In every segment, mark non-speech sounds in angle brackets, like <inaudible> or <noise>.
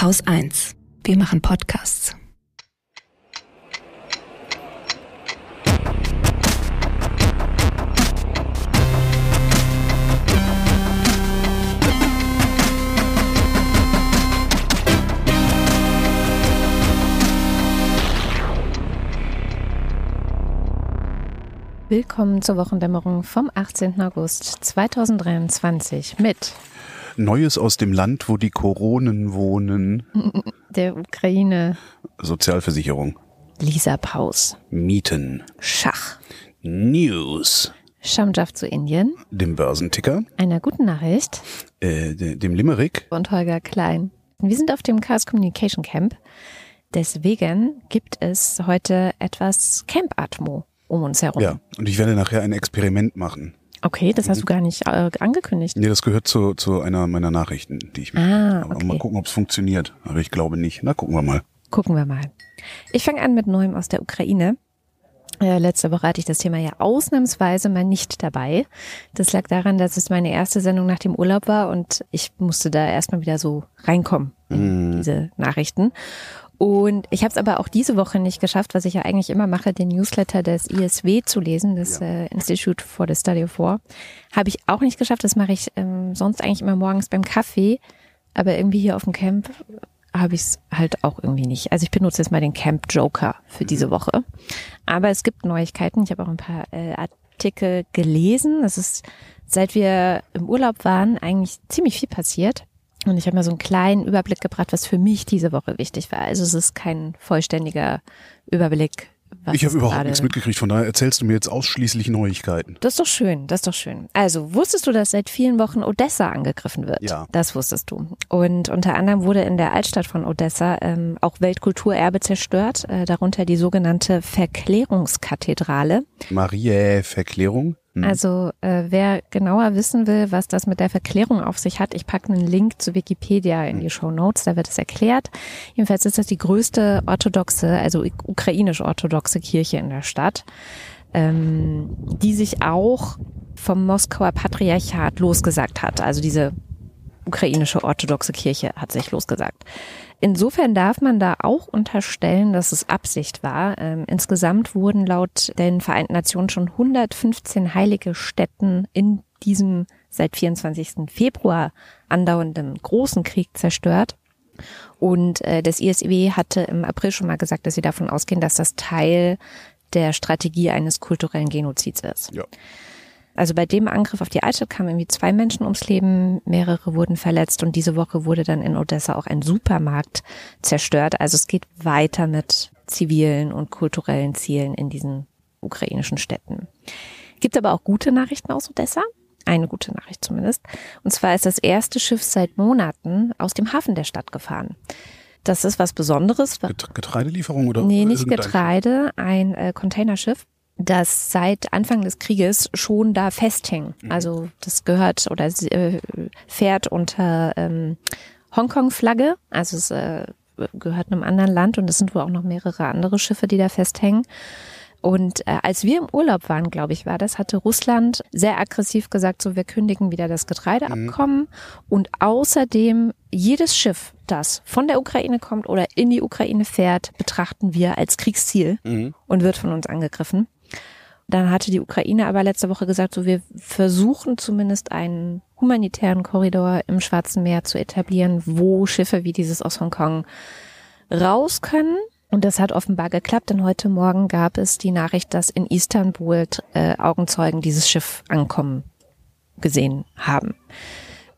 Haus 1. Wir machen Podcasts. Willkommen zur Wochendämmerung vom 18. August 2023 mit Neues aus dem Land, wo die Koronen wohnen. der Ukraine, Sozialversicherung. Lisa Paus, Mieten. Schach, News. Shamjaf zu Indien, Dem Börsenticker. einer guten Nachricht Äh, de- dem Limerick. und Holger Klein. Wir sind auf dem Chaos Communication Camp. Deswegen gibt es heute etwas Camp-Atmo um uns herum. Ja. Und ich werde nachher ein Experiment machen. Okay, das hast du gar nicht äh, angekündigt. Nee, das gehört zu, zu einer meiner Nachrichten, die ich Ah, Aber okay. mal gucken, ob es funktioniert. Aber ich glaube nicht. Na, gucken wir mal. Gucken wir mal. Ich fange an mit Neuem aus der Ukraine. Äh, letzte Woche hatte ich das Thema ja ausnahmsweise mal nicht dabei. Das lag daran, dass es meine erste Sendung nach dem Urlaub war und ich musste da erstmal wieder so reinkommen in diese Nachrichten. Und ich habe es aber auch diese Woche nicht geschafft, was ich ja eigentlich immer mache, den Newsletter des ISW zu lesen, des äh, Institute for the Study of War. Habe ich auch nicht geschafft. Das mache ich ähm, sonst eigentlich immer morgens beim Kaffee. Aber irgendwie hier auf dem Camp habe ich es halt auch irgendwie nicht. Also ich benutze jetzt mal den Camp Joker für diese Woche. Aber es gibt Neuigkeiten. Ich habe auch ein paar äh, Artikel gelesen. Es ist, seit wir im Urlaub waren, eigentlich ziemlich viel passiert. Und ich habe mal so einen kleinen Überblick gebracht, was für mich diese Woche wichtig war. Also es ist kein vollständiger Überblick. Was ich habe überhaupt nichts mitgekriegt. Von daher erzählst du mir jetzt ausschließlich Neuigkeiten. das ist doch schön, das ist doch schön. Also, wusstest du, dass seit vielen Wochen Odessa angegriffen wird? Ja. Das wusstest du. Und unter anderem wurde in der Altstadt von Odessa ähm, auch Weltkulturerbe zerstört, äh, darunter die sogenannte Verklärungskathedrale. Marie Verklärung. Hm. Also, äh, wer genauer wissen will, was das mit der Verklärung auf sich hat, ich packe einen Link zu Wikipedia in die Show Notes, da wird es erklärt. Jedenfalls ist das die größte orthodoxe, also ukrainisch-orthodoxe Kirche in der Stadt ähm, die sich auch vom Moskauer Patriarchat losgesagt hat. Also diese ukrainische orthodoxe Kirche hat sich losgesagt. Insofern darf man da auch unterstellen, dass es Absicht war. Ähm, insgesamt wurden laut den Vereinten Nationen schon 115 heilige Stätten in diesem seit 24. Februar andauernden großen Krieg zerstört. Und äh, das ISIW hatte im April schon mal gesagt, dass sie davon ausgehen, dass das Teil der Strategie eines kulturellen Genozids ist. Ja. Also bei dem Angriff auf die Altstadt kamen irgendwie zwei Menschen ums Leben, mehrere wurden verletzt und diese Woche wurde dann in Odessa auch ein Supermarkt zerstört. Also es geht weiter mit zivilen und kulturellen Zielen in diesen ukrainischen Städten. Gibt aber auch gute Nachrichten aus Odessa. Eine gute Nachricht zumindest. Und zwar ist das erste Schiff seit Monaten aus dem Hafen der Stadt gefahren. Das ist was Besonderes. Get- Getreidelieferung oder? Nee, nicht Getreide, ein äh, Containerschiff, das seit Anfang des Krieges schon da festhing. Also das gehört oder äh, fährt unter ähm, Hongkong-Flagge, also es äh, gehört einem anderen Land und es sind wohl auch noch mehrere andere Schiffe, die da festhängen. Und äh, als wir im Urlaub waren, glaube ich, war das, hatte Russland sehr aggressiv gesagt, so wir kündigen wieder das Getreideabkommen und außerdem jedes Schiff, das von der Ukraine kommt oder in die Ukraine fährt, betrachten wir als Kriegsziel und wird von uns angegriffen. Dann hatte die Ukraine aber letzte Woche gesagt, so wir versuchen zumindest einen humanitären Korridor im Schwarzen Meer zu etablieren, wo Schiffe wie dieses aus Hongkong raus können. Und das hat offenbar geklappt, denn heute Morgen gab es die Nachricht, dass in Istanbul äh, Augenzeugen dieses Schiff ankommen gesehen haben.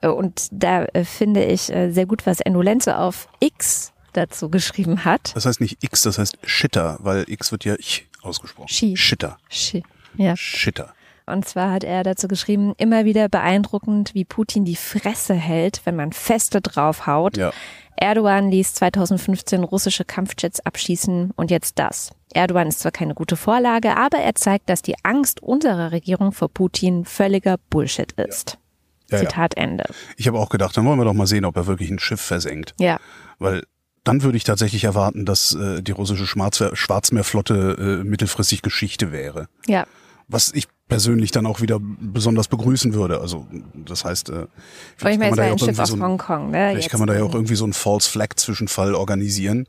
Äh, Und da äh, finde ich äh, sehr gut, was Endolenze auf X dazu geschrieben hat. Das heißt nicht X, das heißt Shitter, weil X wird ja ich ausgesprochen. Shi. Shitter. Schi- Ja. Shitter. Und zwar hat er dazu geschrieben, immer wieder beeindruckend, wie Putin die Fresse hält, wenn man feste draufhaut. Ja. Erdogan ließ 2015 russische Kampfjets abschießen und jetzt das. Erdogan ist zwar keine gute Vorlage, aber er zeigt, dass die Angst unserer Regierung vor Putin völliger Bullshit ist. Ja, ja. Zitat Ende. Ich habe auch gedacht, dann wollen wir doch mal sehen, ob er wirklich ein Schiff versenkt. Ja. Weil dann würde ich tatsächlich erwarten, dass äh, die russische Schwarzmeer, Schwarzmeerflotte äh, mittelfristig Geschichte wäre. Ja. was ich persönlich dann auch wieder besonders begrüßen würde. Also das heißt, äh, vielleicht kann man da ja ein auch Schiff irgendwie aus so ein, Hongkong, ne? vielleicht kann man da ja auch irgendwie so einen False Flag Zwischenfall organisieren,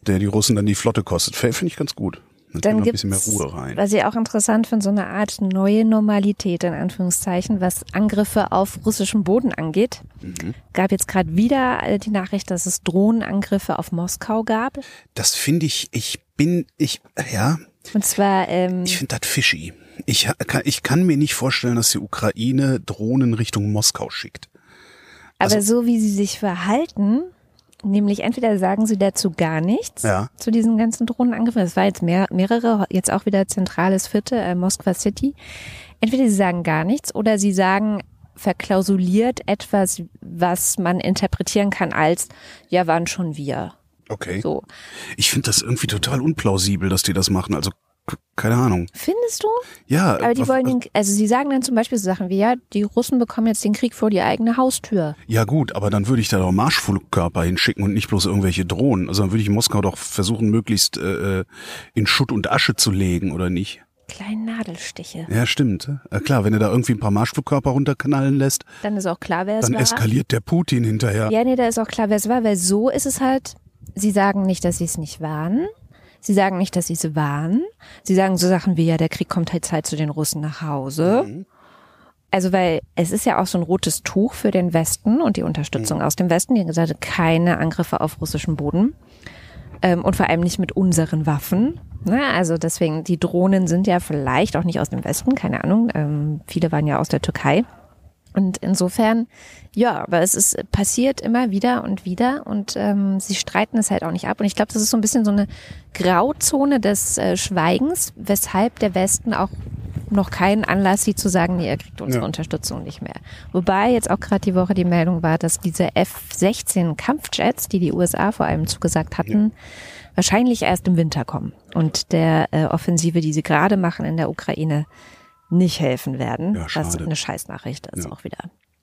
der die Russen dann die Flotte kostet. Finde ich ganz gut. Dann, ein bisschen mehr Ruhe rein. was ich auch interessant finde, so eine Art neue Normalität in Anführungszeichen, was Angriffe auf russischem Boden angeht. Mhm. Gab jetzt gerade wieder äh, die Nachricht, dass es Drohnenangriffe auf Moskau gab. Das finde ich, ich bin, ich, ja, Und zwar ähm, ich finde das fishy. Ich, kann, ich kann mir nicht vorstellen, dass die Ukraine Drohnen Richtung Moskau schickt. Aber Also so wie sie sich verhalten, nämlich entweder sagen sie dazu gar nichts Ja. zu diesen ganzen Drohnenangriffen. Es war jetzt mehr, mehrere, jetzt auch wieder zentrales Viertel, äh, Moskwa City. Entweder sie sagen gar nichts oder sie sagen verklausuliert etwas, was man interpretieren kann als, ja, waren schon wir. Okay. So. Ich finde das irgendwie total unplausibel, dass die das machen. Also, keine Ahnung. Findest du? Ja. Aber die wollen den, also sie sagen dann zum Beispiel so Sachen wie, ja, die Russen bekommen jetzt den Krieg vor die eigene Haustür. Ja gut, aber dann würde ich da doch Marschflugkörper hinschicken und nicht bloß irgendwelche Drohnen. Also dann würde ich Moskau doch versuchen, möglichst äh, in Schutt und Asche zu legen, oder nicht? Kleine Nadelstiche. Ja, stimmt. Äh, klar, wenn er da irgendwie ein paar Marschflugkörper runterknallen lässt, Dann ist auch klar, wer es dann war. eskaliert der Putin hinterher. Ja, nee, da ist auch klar, wer es war, weil so ist es halt, sie sagen nicht, dass sie es nicht waren. Sie sagen nicht, dass sie es waren. Sie sagen so Sachen wie, ja, der Krieg kommt halt Zeit zu den Russen nach Hause. Also, weil es ist ja auch so ein rotes Tuch für den Westen und die Unterstützung aus dem Westen. Die haben gesagt, keine Angriffe auf russischem Boden. Ähm, und vor allem nicht mit unseren Waffen. Na, also deswegen, die Drohnen sind ja vielleicht auch nicht aus dem Westen, keine Ahnung. Ähm, viele waren ja aus der Türkei. Und insofern, ja, aber es ist passiert immer wieder und wieder und ähm, sie streiten es halt auch nicht ab. Und ich glaube, das ist so ein bisschen so eine Grauzone des äh, Schweigens, weshalb der Westen auch noch keinen Anlass sieht zu sagen, nee, er kriegt unsere Ja. Unterstützung nicht mehr. Wobei jetzt auch gerade die Woche die Meldung war, dass diese F-16 Kampfjets, die die USA vor allem zugesagt hatten, wahrscheinlich erst im Winter kommen und der äh, Offensive, die sie gerade machen in der Ukraine, nicht helfen werden. Ja, was schade. eine Scheißnachricht ist Ja. auch wieder.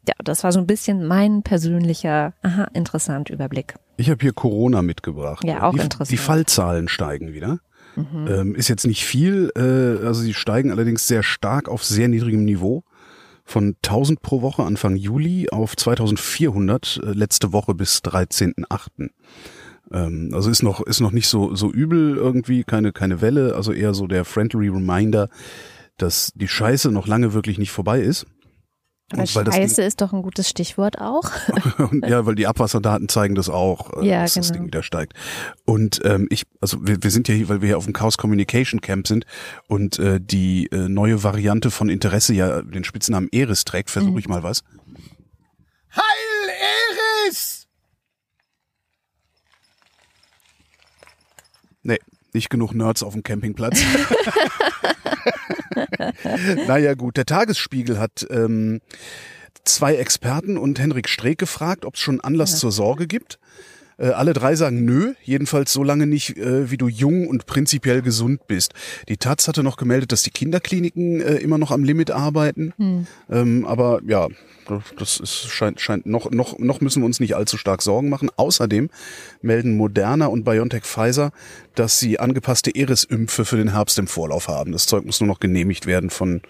Ja, das war so ein bisschen mein persönlicher, aha, interessant Überblick. Ich habe hier Corona mitgebracht. Ja, auch die, interessant. Mhm. Die Fallzahlen steigen wieder. Ähm, ist jetzt nicht viel, äh, also sie steigen allerdings sehr stark auf sehr niedrigem Niveau. Von 1000 pro Woche Anfang Juli auf 2400 äh, letzte Woche bis 13.8. Ähm, also ist noch, ist noch nicht so, so übel irgendwie, keine, keine Welle, also eher so der friendly reminder, dass die Scheiße noch lange wirklich nicht vorbei ist. Aber Und weil das Scheiße ist doch ein gutes Stichwort auch. <laughs> und ja, weil die Abwasserdaten zeigen das auch, äh, Ja, dass das genau. Ding wieder steigt. Und ähm, ich, also wir, wir sind ja hier, weil wir hier auf dem Chaos Communication Camp sind und äh, die äh, neue Variante von Interesse ja den Spitznamen Eris trägt, versuche ich mal was. Heil Eris! Nee, nicht genug Nerds auf dem Campingplatz. <laughs> naja gut, der Tagesspiegel hat ähm, zwei Experten und Henrik Streeck gefragt, ob es schon Anlass zur Sorge gibt. Äh, alle drei sagen nö, jedenfalls so lange nicht, äh, wie du jung und prinzipiell gesund bist. Die Taz hatte noch gemeldet, dass die Kinderkliniken äh, immer noch am Limit arbeiten. Ähm, aber ja, das ist, scheint, scheint noch, noch, noch müssen wir uns nicht allzu stark Sorgen machen. Außerdem melden Moderna und BioNTech Pfizer, dass sie angepasste Eris-Impfe für den Herbst im Vorlauf haben. Das Zeug muss nur noch genehmigt werden von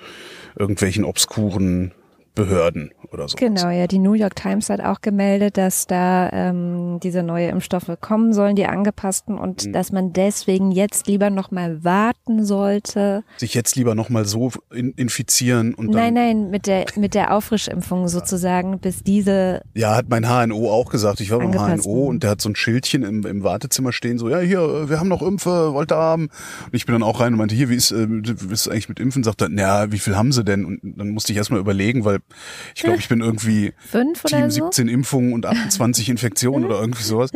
irgendwelchen obskuren Behörden oder so. Genau, ja. Die New York Times hat auch gemeldet, dass da ähm, diese neue Impfstoffe kommen sollen, die angepassten, und Mhm. dass man deswegen jetzt lieber noch mal warten sollte. Sich jetzt lieber nochmal so in, infizieren und dann. Nein, nein, mit der mit der Auffrischimpfung sozusagen, bis diese. Ja, hat mein HNO auch gesagt. Ich war beim. HNO und der hat so ein Schildchen im, im Wartezimmer stehen, so, ja, hier, wir haben noch Impfe, wollt ihr haben? Und ich bin dann auch rein und meinte, hier, wie ist, äh, wie ist eigentlich mit Impfen? Sagt er, na, wie viel haben sie denn? Und dann musste ich erstmal überlegen, weil ich glaube, ich bin irgendwie Fünf Team so? 17 Impfungen und 28 <laughs> Infektionen oder irgendwie sowas.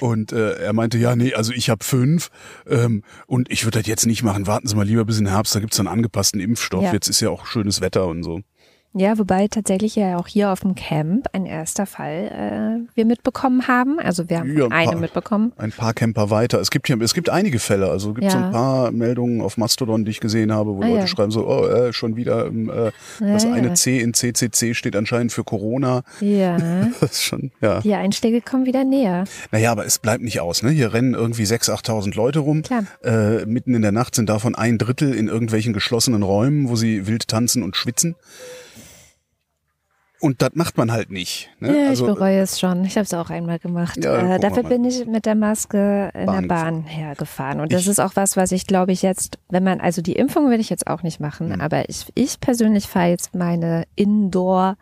Und äh, er meinte, ja, nee, also ich habe fünf ähm, und ich würde das jetzt nicht machen. Warten Sie mal lieber bis in den Herbst, da gibt's dann angepassten Impfstoff. Ja. Jetzt ist ja auch schönes Wetter und so. Ja, wobei tatsächlich ja auch hier auf dem Camp ein erster Fall äh, wir mitbekommen haben. Also wir haben Ja, ein eine paar. mitbekommen. Ein paar Camper weiter. Es gibt hier, es gibt einige Fälle. Also es gibt so Ja. ein paar Meldungen auf Mastodon, die ich gesehen habe, wo Ah, Leute ja. schreiben so, oh, äh, schon wieder ähm, äh, das Ja, eine. C in CCC steht anscheinend für Corona. Ja, <laughs> Das ist schon, ja. die Einschläge kommen wieder näher. Naja, aber es bleibt nicht aus. Ne? Hier rennen irgendwie 6.000, 8.000 Leute rum. Klar. Äh, mitten in der Nacht sind davon ein Drittel in irgendwelchen geschlossenen Räumen, wo sie wild tanzen und schwitzen. Und das macht man halt nicht. Ne? Ja, also, ich bereue es schon. Ich habe es auch einmal gemacht. Ja, äh, dafür bin ich mit der Maske in Bahn der Bahn hergefahren. Und das Ich- ist auch was, was ich glaube ich jetzt, wenn man, also die Impfung will ich jetzt auch nicht machen, Mhm. aber ich, ich persönlich fahre jetzt meine Indoor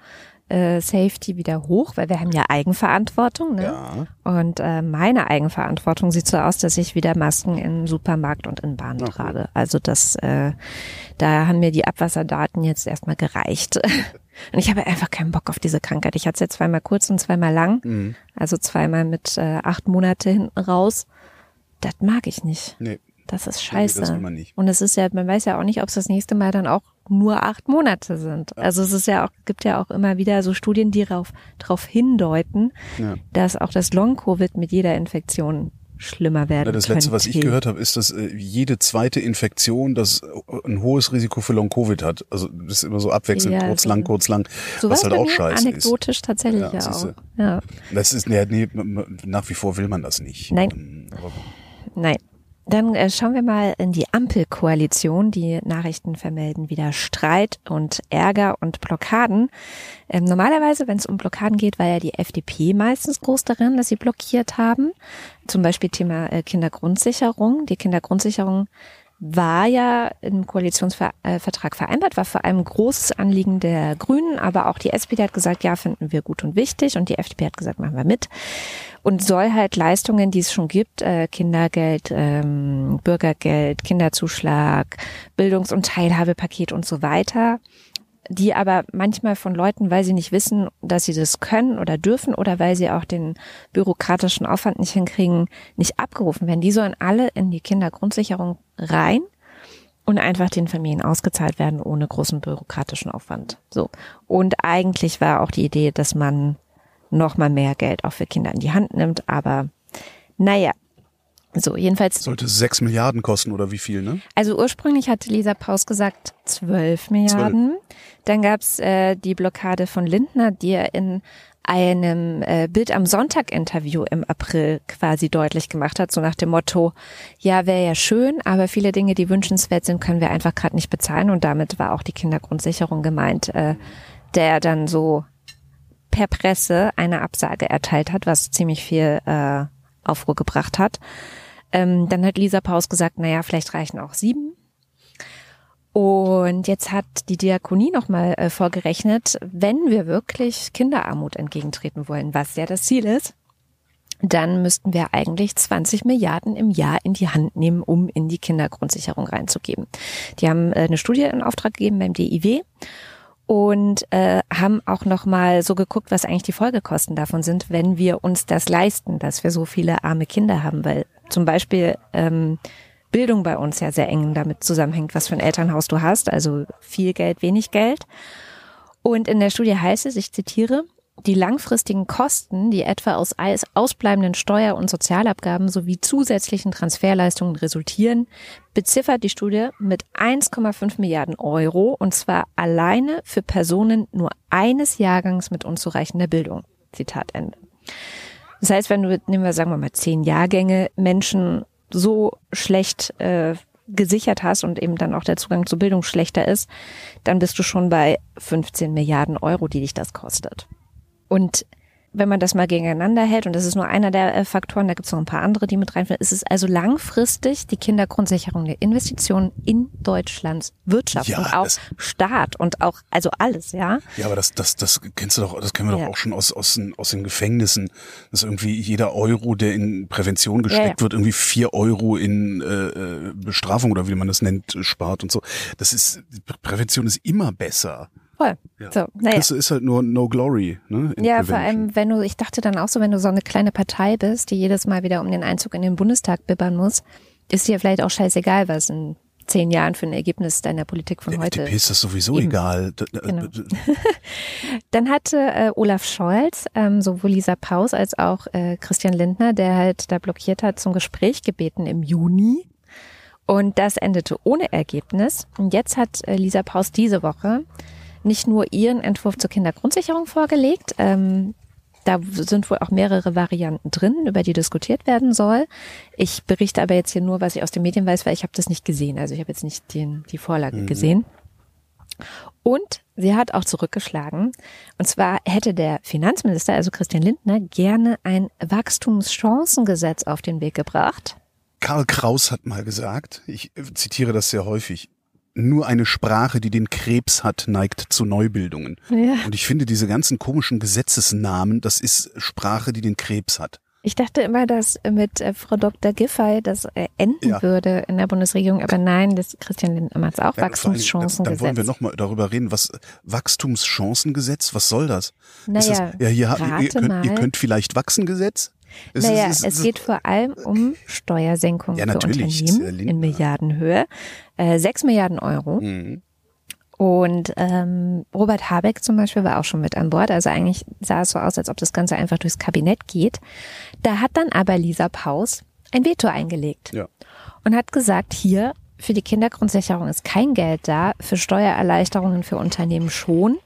äh, Safety wieder hoch, weil wir haben ja Eigenverantwortung. Ne? ja. Und äh, meine Eigenverantwortung sieht so aus, dass ich wieder Masken im Supermarkt und in Bahn trage. Also das, äh, da haben mir die Abwasserdaten jetzt erstmal gereicht. <laughs> Und ich habe einfach keinen Bock auf diese Krankheit. Ich hatte es jetzt zweimal kurz und zweimal lang. Mhm. Also zweimal mit äh, acht Monate hinten raus. Das mag ich nicht. Nee. Das ist Nee, scheiße. das. Und es ist ja, man weiß ja auch nicht, ob es das nächste Mal dann auch nur acht Monate sind. Also es ist ja auch, gibt ja auch immer wieder so Studien, die darauf, darauf hindeuten, Ja. dass auch das Long-Covid mit jeder Infektion schlimmer werden Ja, das letzte, was ich könnte. gehört habe, ist, dass äh, jede zweite Infektion das äh, ein hohes Risiko für Long-Covid hat. Also das ist immer so abwechselnd, Ja, kurz, so- lang, kurz, lang, So was halt auch scheiße ist. anekdotisch tatsächlich Ja, auch. Ja. Das ist, nee, nee, nach wie vor will man das nicht. Nein. Ähm, Aber Nein. Dann äh, schauen wir mal in die Ampelkoalition. Die Nachrichten vermelden wieder Streit und Ärger und Blockaden. Ähm, normalerweise, wenn es um Blockaden geht, war ja die FDP meistens groß darin, dass sie blockiert haben. Zum Beispiel Thema äh, Kindergrundsicherung. Die Kindergrundsicherung war ja im Koalitionsvertrag vereinbart, war vor allem großes Anliegen der Grünen, aber auch die SPD hat gesagt, ja, finden wir gut und wichtig und die FDP hat gesagt, machen wir mit. Und soll halt Leistungen, die es schon gibt, äh, Kindergeld, ähm, Bürgergeld, Kinderzuschlag, Bildungs- und Teilhabepaket und so weiter, die aber manchmal von Leuten, weil sie nicht wissen, dass sie das können oder dürfen oder weil sie auch den bürokratischen Aufwand nicht hinkriegen, nicht abgerufen werden. Die sollen alle in die Kindergrundsicherung rein und einfach den Familien ausgezahlt werden ohne großen bürokratischen Aufwand. So. Und eigentlich war auch die Idee, dass man noch mal mehr Geld auch für Kinder in die Hand nimmt, aber naja. So, jedenfalls sollte sechs Milliarden kosten oder wie viel, ne? also ursprünglich hatte Lisa Paus gesagt 12 Milliarden. Dann gab's äh, die Blockade von Lindner, die er in einem äh, Bild am Sonntag Interview im April quasi deutlich gemacht hat, so nach dem Motto, ja, wäre ja schön, aber viele Dinge, die wünschenswert sind, können wir einfach gerade nicht bezahlen und damit war auch die Kindergrundsicherung gemeint, äh, der dann so per Presse eine Absage erteilt hat, was ziemlich viel äh, Aufruhr gebracht hat. Ähm, dann hat Lisa Paus gesagt, naja, vielleicht reichen auch sieben. Und jetzt hat die Diakonie nochmal äh, vorgerechnet, wenn wir wirklich Kinderarmut entgegentreten wollen, was ja das Ziel ist, dann müssten wir eigentlich 20 Milliarden im Jahr in die Hand nehmen, um in die Kindergrundsicherung reinzugeben. Die haben äh, eine Studie in Auftrag gegeben beim DIW und äh, haben auch noch mal so geguckt, was eigentlich die Folgekosten davon sind, wenn wir uns das leisten, dass wir so viele arme Kinder haben, weil zum Beispiel ähm, Bildung bei uns ja sehr eng damit zusammenhängt, was für ein Elternhaus du hast, also viel Geld, wenig Geld. Und in der Studie heißt es, ich zitiere, die langfristigen Kosten, die etwa aus aus- ausbleibenden Steuer- und Sozialabgaben sowie zusätzlichen Transferleistungen resultieren, beziffert die Studie mit 1,5 Milliarden Euro und zwar alleine für Personen nur eines Jahrgangs mit unzureichender Bildung. Zitat Ende. Das heißt, wenn du, nehmen wir, sagen wir mal, zehn Jahrgänge Menschen so schlecht äh, gesichert hast und eben dann auch der Zugang zur Bildung schlechter ist, dann bist du schon bei 15 Milliarden Euro, die dich das kostet. Und wenn man das mal gegeneinander hält, und das ist nur einer der äh, Faktoren, da gibt es noch ein paar andere, die mit reinfallen, ist es also langfristig die Kindergrundsicherung der Investition in Deutschlands Wirtschaft Ja, und auch Staat und auch, also alles, ja. Ja, aber das, das, das kennst du doch, das kennen wir Ja. doch auch schon aus, aus, den, aus den Gefängnissen, dass irgendwie jeder Euro, der in Prävention gesteckt Ja, ja. wird, irgendwie vier Euro in äh, äh, Bestrafung oder wie man das nennt, spart und so. Das ist, Prävention ist immer besser. Voll. Ja. So, naja. Das ist halt nur No Glory, ne? Ja, vor Prevention. allem, wenn du, ich dachte dann auch so, wenn du so eine kleine Partei bist, die jedes Mal wieder um den Einzug in den Bundestag bibbern muss, ist dir vielleicht auch scheißegal, was in zehn Jahren für ein Ergebnis deiner Politik von Der heute. FDP ist das sowieso Eben. egal. Genau. <laughs> Dann hatte äh, Olaf Scholz ähm, sowohl Lisa Paus als auch äh, Christian Lindner, der halt da blockiert hat, zum Gespräch gebeten im Juni. Und das endete ohne Ergebnis. Und jetzt hat äh, Lisa Paus diese Woche nicht nur ihren Entwurf zur Kindergrundsicherung vorgelegt, ähm, da sind wohl auch mehrere Varianten drin, über die diskutiert werden soll. Ich berichte aber jetzt hier nur, was ich aus den Medien weiß, weil ich habe das nicht gesehen. Also ich habe jetzt nicht den, die Vorlage gesehen. Und sie hat auch zurückgeschlagen. Und zwar hätte der Finanzminister, also Christian Lindner, gerne ein Wachstumschancengesetz auf den Weg gebracht. Karl Kraus hat mal gesagt, ich zitiere das sehr häufig, nur eine Sprache, die den Krebs hat, neigt zu Neubildungen. Ja. Und ich finde diese ganzen komischen Gesetzesnamen, das ist Sprache, die den Krebs hat. Ich dachte immer, dass mit äh, Frau Dr. Giffey das äh, enden Ja. würde in der Bundesregierung, aber nein, das Christian Lindner macht auch Ja, allem, Dann, dann Wachstumschancengesetz. wollen wir nochmal darüber reden, was Wachstumschancengesetz, was soll das? Naja, das ja, hier, ihr, ihr, könnt, ihr könnt vielleicht wachsen Gesetz? Es naja, ist- es geht vor allem um Steuersenkungen Ja, für Unternehmen in Milliardenhöhe. Äh, sechs Milliarden Euro. Mhm. Und ähm, Robert Habeck zum Beispiel war auch schon mit an Bord. Also eigentlich sah es so aus, als ob das Ganze einfach durchs Kabinett geht. Da hat dann aber Lisa Paus ein Veto eingelegt Ja. und hat gesagt, hier für die Kindergrundsicherung ist kein Geld da, für Steuererleichterungen für Unternehmen schon.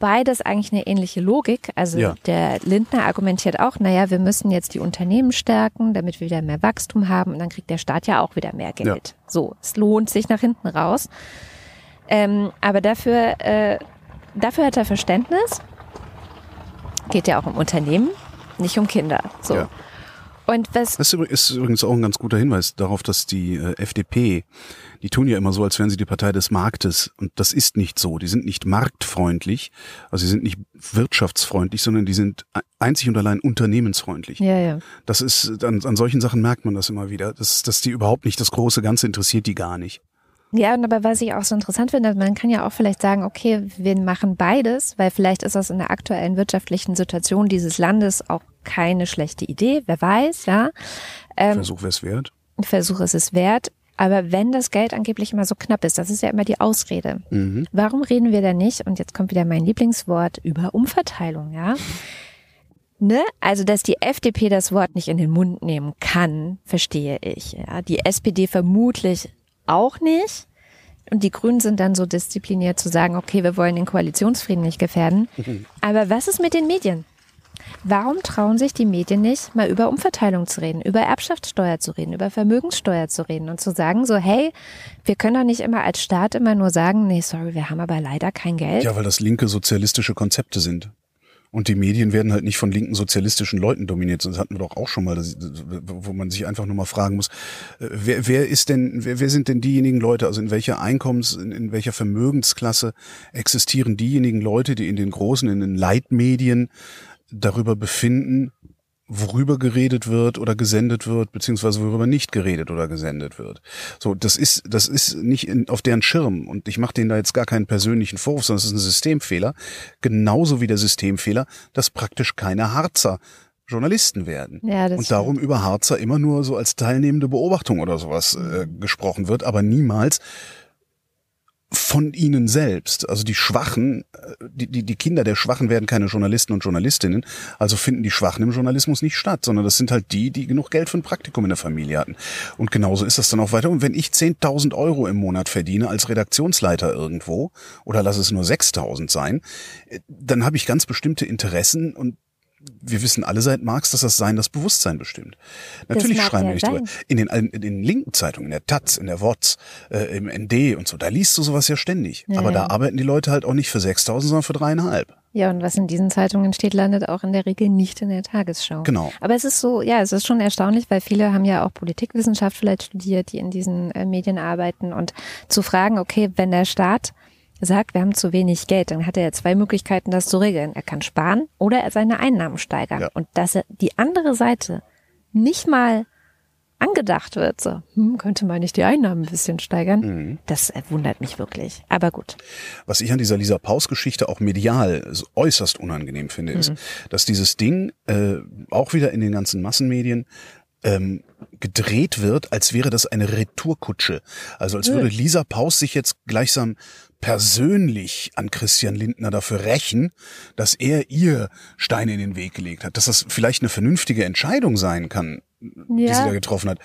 Beides eigentlich eine ähnliche Logik. Also Ja. der Lindner argumentiert auch, naja, wir müssen jetzt die Unternehmen stärken, damit wir wieder mehr Wachstum haben und dann kriegt der Staat ja auch wieder mehr Geld. So, es lohnt sich nach hinten raus. Ähm, aber dafür, äh, dafür hat er Verständnis. Geht ja auch um Unternehmen, nicht um Kinder. So. Ja. Und was Das ist übrigens auch ein ganz guter Hinweis darauf, dass die äh, FDP, die tun ja immer so, als wären sie die Partei des Marktes. Und das ist nicht so. Die sind nicht marktfreundlich, also sie sind nicht wirtschaftsfreundlich, sondern die sind e- einzig und allein unternehmensfreundlich. ja, ja. Das ist, an, an solchen Sachen merkt man das immer wieder. Das, dass die überhaupt nicht, das große Ganze interessiert die gar nicht. Ja, und aber was ich auch so interessant finde, man kann ja auch vielleicht sagen, okay, wir machen beides, weil vielleicht ist das in der aktuellen wirtschaftlichen Situation dieses Landes auch keine schlechte Idee, wer weiß, ja. Ähm, Versuch wär's wert. ein Versuch ist es wert. Aber wenn das Geld angeblich immer so knapp ist, das ist ja immer die Ausrede. Mhm. Warum reden wir da nicht, und jetzt kommt wieder mein Lieblingswort, über Umverteilung, ja? Ne? Also, dass die FDP das Wort nicht in den Mund nehmen kann, verstehe ich. Ja? Die SPD vermutlich auch nicht. Und die Grünen sind dann so diszipliniert zu sagen, okay, wir wollen den Koalitionsfrieden nicht gefährden. Aber was ist mit den Medien? Warum trauen sich die Medien nicht, mal über Umverteilung zu reden, über Erbschaftssteuer zu reden, über Vermögenssteuer zu reden und zu sagen so, hey, wir können doch nicht immer als Staat immer nur sagen, nee, sorry, wir haben aber leider kein Geld. Ja, weil das linke sozialistische Konzepte sind. Und die Medien werden halt nicht von linken sozialistischen Leuten dominiert. Das hatten wir doch auch schon mal, wo man sich einfach nur mal fragen muss, äh, wer, wer ist denn, wer, wer sind denn diejenigen Leute, also in welcher Einkommens-, in, in welcher Vermögensklasse existieren diejenigen Leute, die in den großen, in den Leitmedien darüber befinden, worüber geredet wird oder gesendet wird, beziehungsweise worüber nicht geredet oder gesendet wird. So, das ist, das ist nicht in, auf deren Schirm und ich mache denen da jetzt gar keinen persönlichen Vorwurf, sondern es ist ein Systemfehler, genauso wie der Systemfehler, dass praktisch keine Harzer Journalisten werden. Ja, das und darum über Harzer immer nur so als teilnehmende Beobachtung oder sowas äh, gesprochen wird, aber niemals von ihnen selbst. Also die Schwachen, äh, die, die, die Kinder der Schwachen werden keine Journalisten und Journalistinnen, also finden die Schwachen im Journalismus nicht statt, sondern das sind halt die, die genug Geld für ein Praktikum in der Familie hatten. Und genauso ist das dann auch weiter. Und wenn ich 10.000 Euro im Monat verdiene als Redaktionsleiter irgendwo, oder lass es nur 6.000 sein, äh, dann habe ich ganz bestimmte Interessen und wir wissen alle seit Marx, dass das Sein das Bewusstsein bestimmt. Natürlich schreiben wir nicht drüber. In den, in den linken Zeitungen, in der Taz, in der WOTS, äh, im ND und so, da liest du sowas ja ständig. Ja, Aber da arbeiten die Leute halt auch nicht für 6.000, sondern für dreieinhalb. Ja, und was in diesen Zeitungen steht, landet auch in der Regel nicht in der Tagesschau. Genau. Aber es ist so, ja, es ist schon erstaunlich, weil viele haben ja auch Politikwissenschaft vielleicht studiert, die in diesen äh, Medien arbeiten und zu fragen, okay, wenn der Staat sagt, wir haben zu wenig Geld, dann hat er ja zwei Möglichkeiten, das zu regeln. Er kann sparen oder er seine Einnahmen steigern. Ja. Und dass er die andere Seite nicht mal angedacht wird, so, hm, könnte man nicht die Einnahmen ein bisschen steigern, Mhm. das äh, wundert mich wirklich. Aber gut. Was ich an dieser Lisa Paus-Geschichte auch medial äußerst unangenehm finde, ist, dass dieses Ding äh, auch wieder in den ganzen Massenmedien ähm, gedreht wird, als wäre das eine Retourkutsche. Also als würde Lisa Paus sich jetzt gleichsam persönlich an Christian Lindner dafür rächen, dass er ihr Steine in den Weg gelegt hat. Dass das vielleicht eine vernünftige Entscheidung sein kann, die sie da getroffen hat.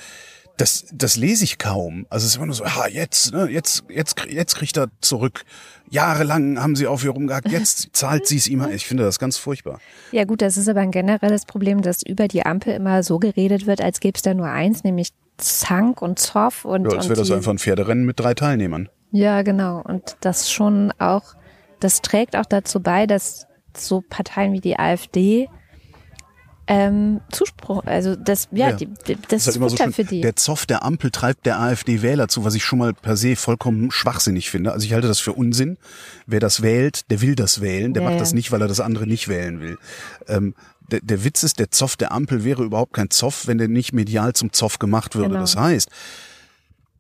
Das, das lese ich kaum. Also es ist immer nur so, ah, jetzt, ne, jetzt, jetzt, jetzt kriegt er zurück. Jahrelang haben sie auf ihr rumgehackt, jetzt <laughs> zahlt sie es ihm. Ich finde das ganz furchtbar. Ja gut, das ist aber ein generelles Problem, dass über die Ampel immer so geredet wird, als gäbe es da nur eins, nämlich Zank und Zoff und. Ja, als wäre das einfach ein Pferderennen mit drei Teilnehmern. Ja, genau. Und das schon auch, das trägt auch dazu bei, dass so Parteien wie die AfD ähm, Zuspruch, also das, ja, Ja. Die, die, das ist halt so schön. für die. Der Zoff der Ampel treibt der AfD-Wähler zu, was ich schon mal per se vollkommen schwachsinnig finde. Also ich halte das für Unsinn. Wer das wählt, der will das wählen. Der Ja, macht das nicht, weil er das andere nicht wählen will. Ähm, der, der Witz ist, der Zoff der Ampel wäre überhaupt kein Zoff, wenn der nicht medial zum Zoff gemacht würde. Genau. Das heißt,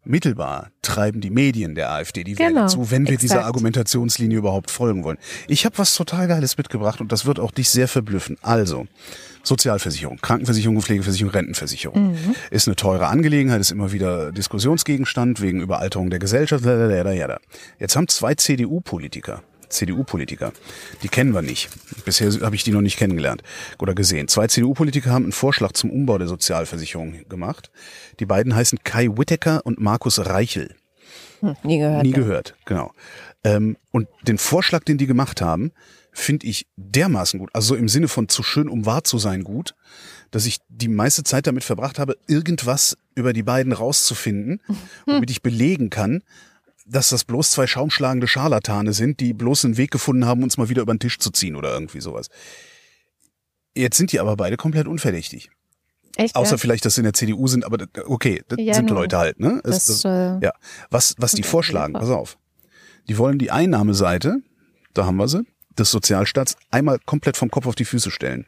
mittelbar treiben die Medien der AfD die Genau, Wähler zu, wenn wir dieser exakt. Argumentationslinie überhaupt folgen wollen. Ich habe was total Geiles mitgebracht und das wird auch dich sehr verblüffen. Also, Sozialversicherung, Krankenversicherung, Pflegeversicherung, Rentenversicherung. Mhm. Ist eine teure Angelegenheit, ist immer wieder Diskussionsgegenstand wegen Überalterung der Gesellschaft. Jetzt haben zwei CDU-Politiker, CDU-Politiker, die kennen wir nicht. Bisher habe ich die noch nicht kennengelernt oder gesehen. Zwei CDU-Politiker haben einen Vorschlag zum Umbau der Sozialversicherung gemacht. Die beiden heißen Kai Whittaker und Markus Reichel. Hm, nie gehört. Nie ja. gehört, genau. Ähm, und den Vorschlag, den die gemacht haben, finde ich dermaßen gut. Also so im Sinne von zu schön, um wahr zu sein, gut, dass ich die meiste Zeit damit verbracht habe, irgendwas über die beiden rauszufinden, <laughs> womit ich belegen kann, dass das bloß zwei schaumschlagende Scharlatane sind, die bloß einen Weg gefunden haben, uns mal wieder über den Tisch zu ziehen oder irgendwie sowas. Jetzt sind die aber beide komplett unverdächtig. Echt? Außer ja? vielleicht, dass sie in der CDU sind, aber das- okay, das Ja, sind nur. Leute halt, ne? Es- Das, äh, ja. Was, was die vorschlagen, pass auf. Die wollen die Einnahmeseite, da haben wir sie, des Sozialstaats einmal komplett vom Kopf auf die Füße stellen.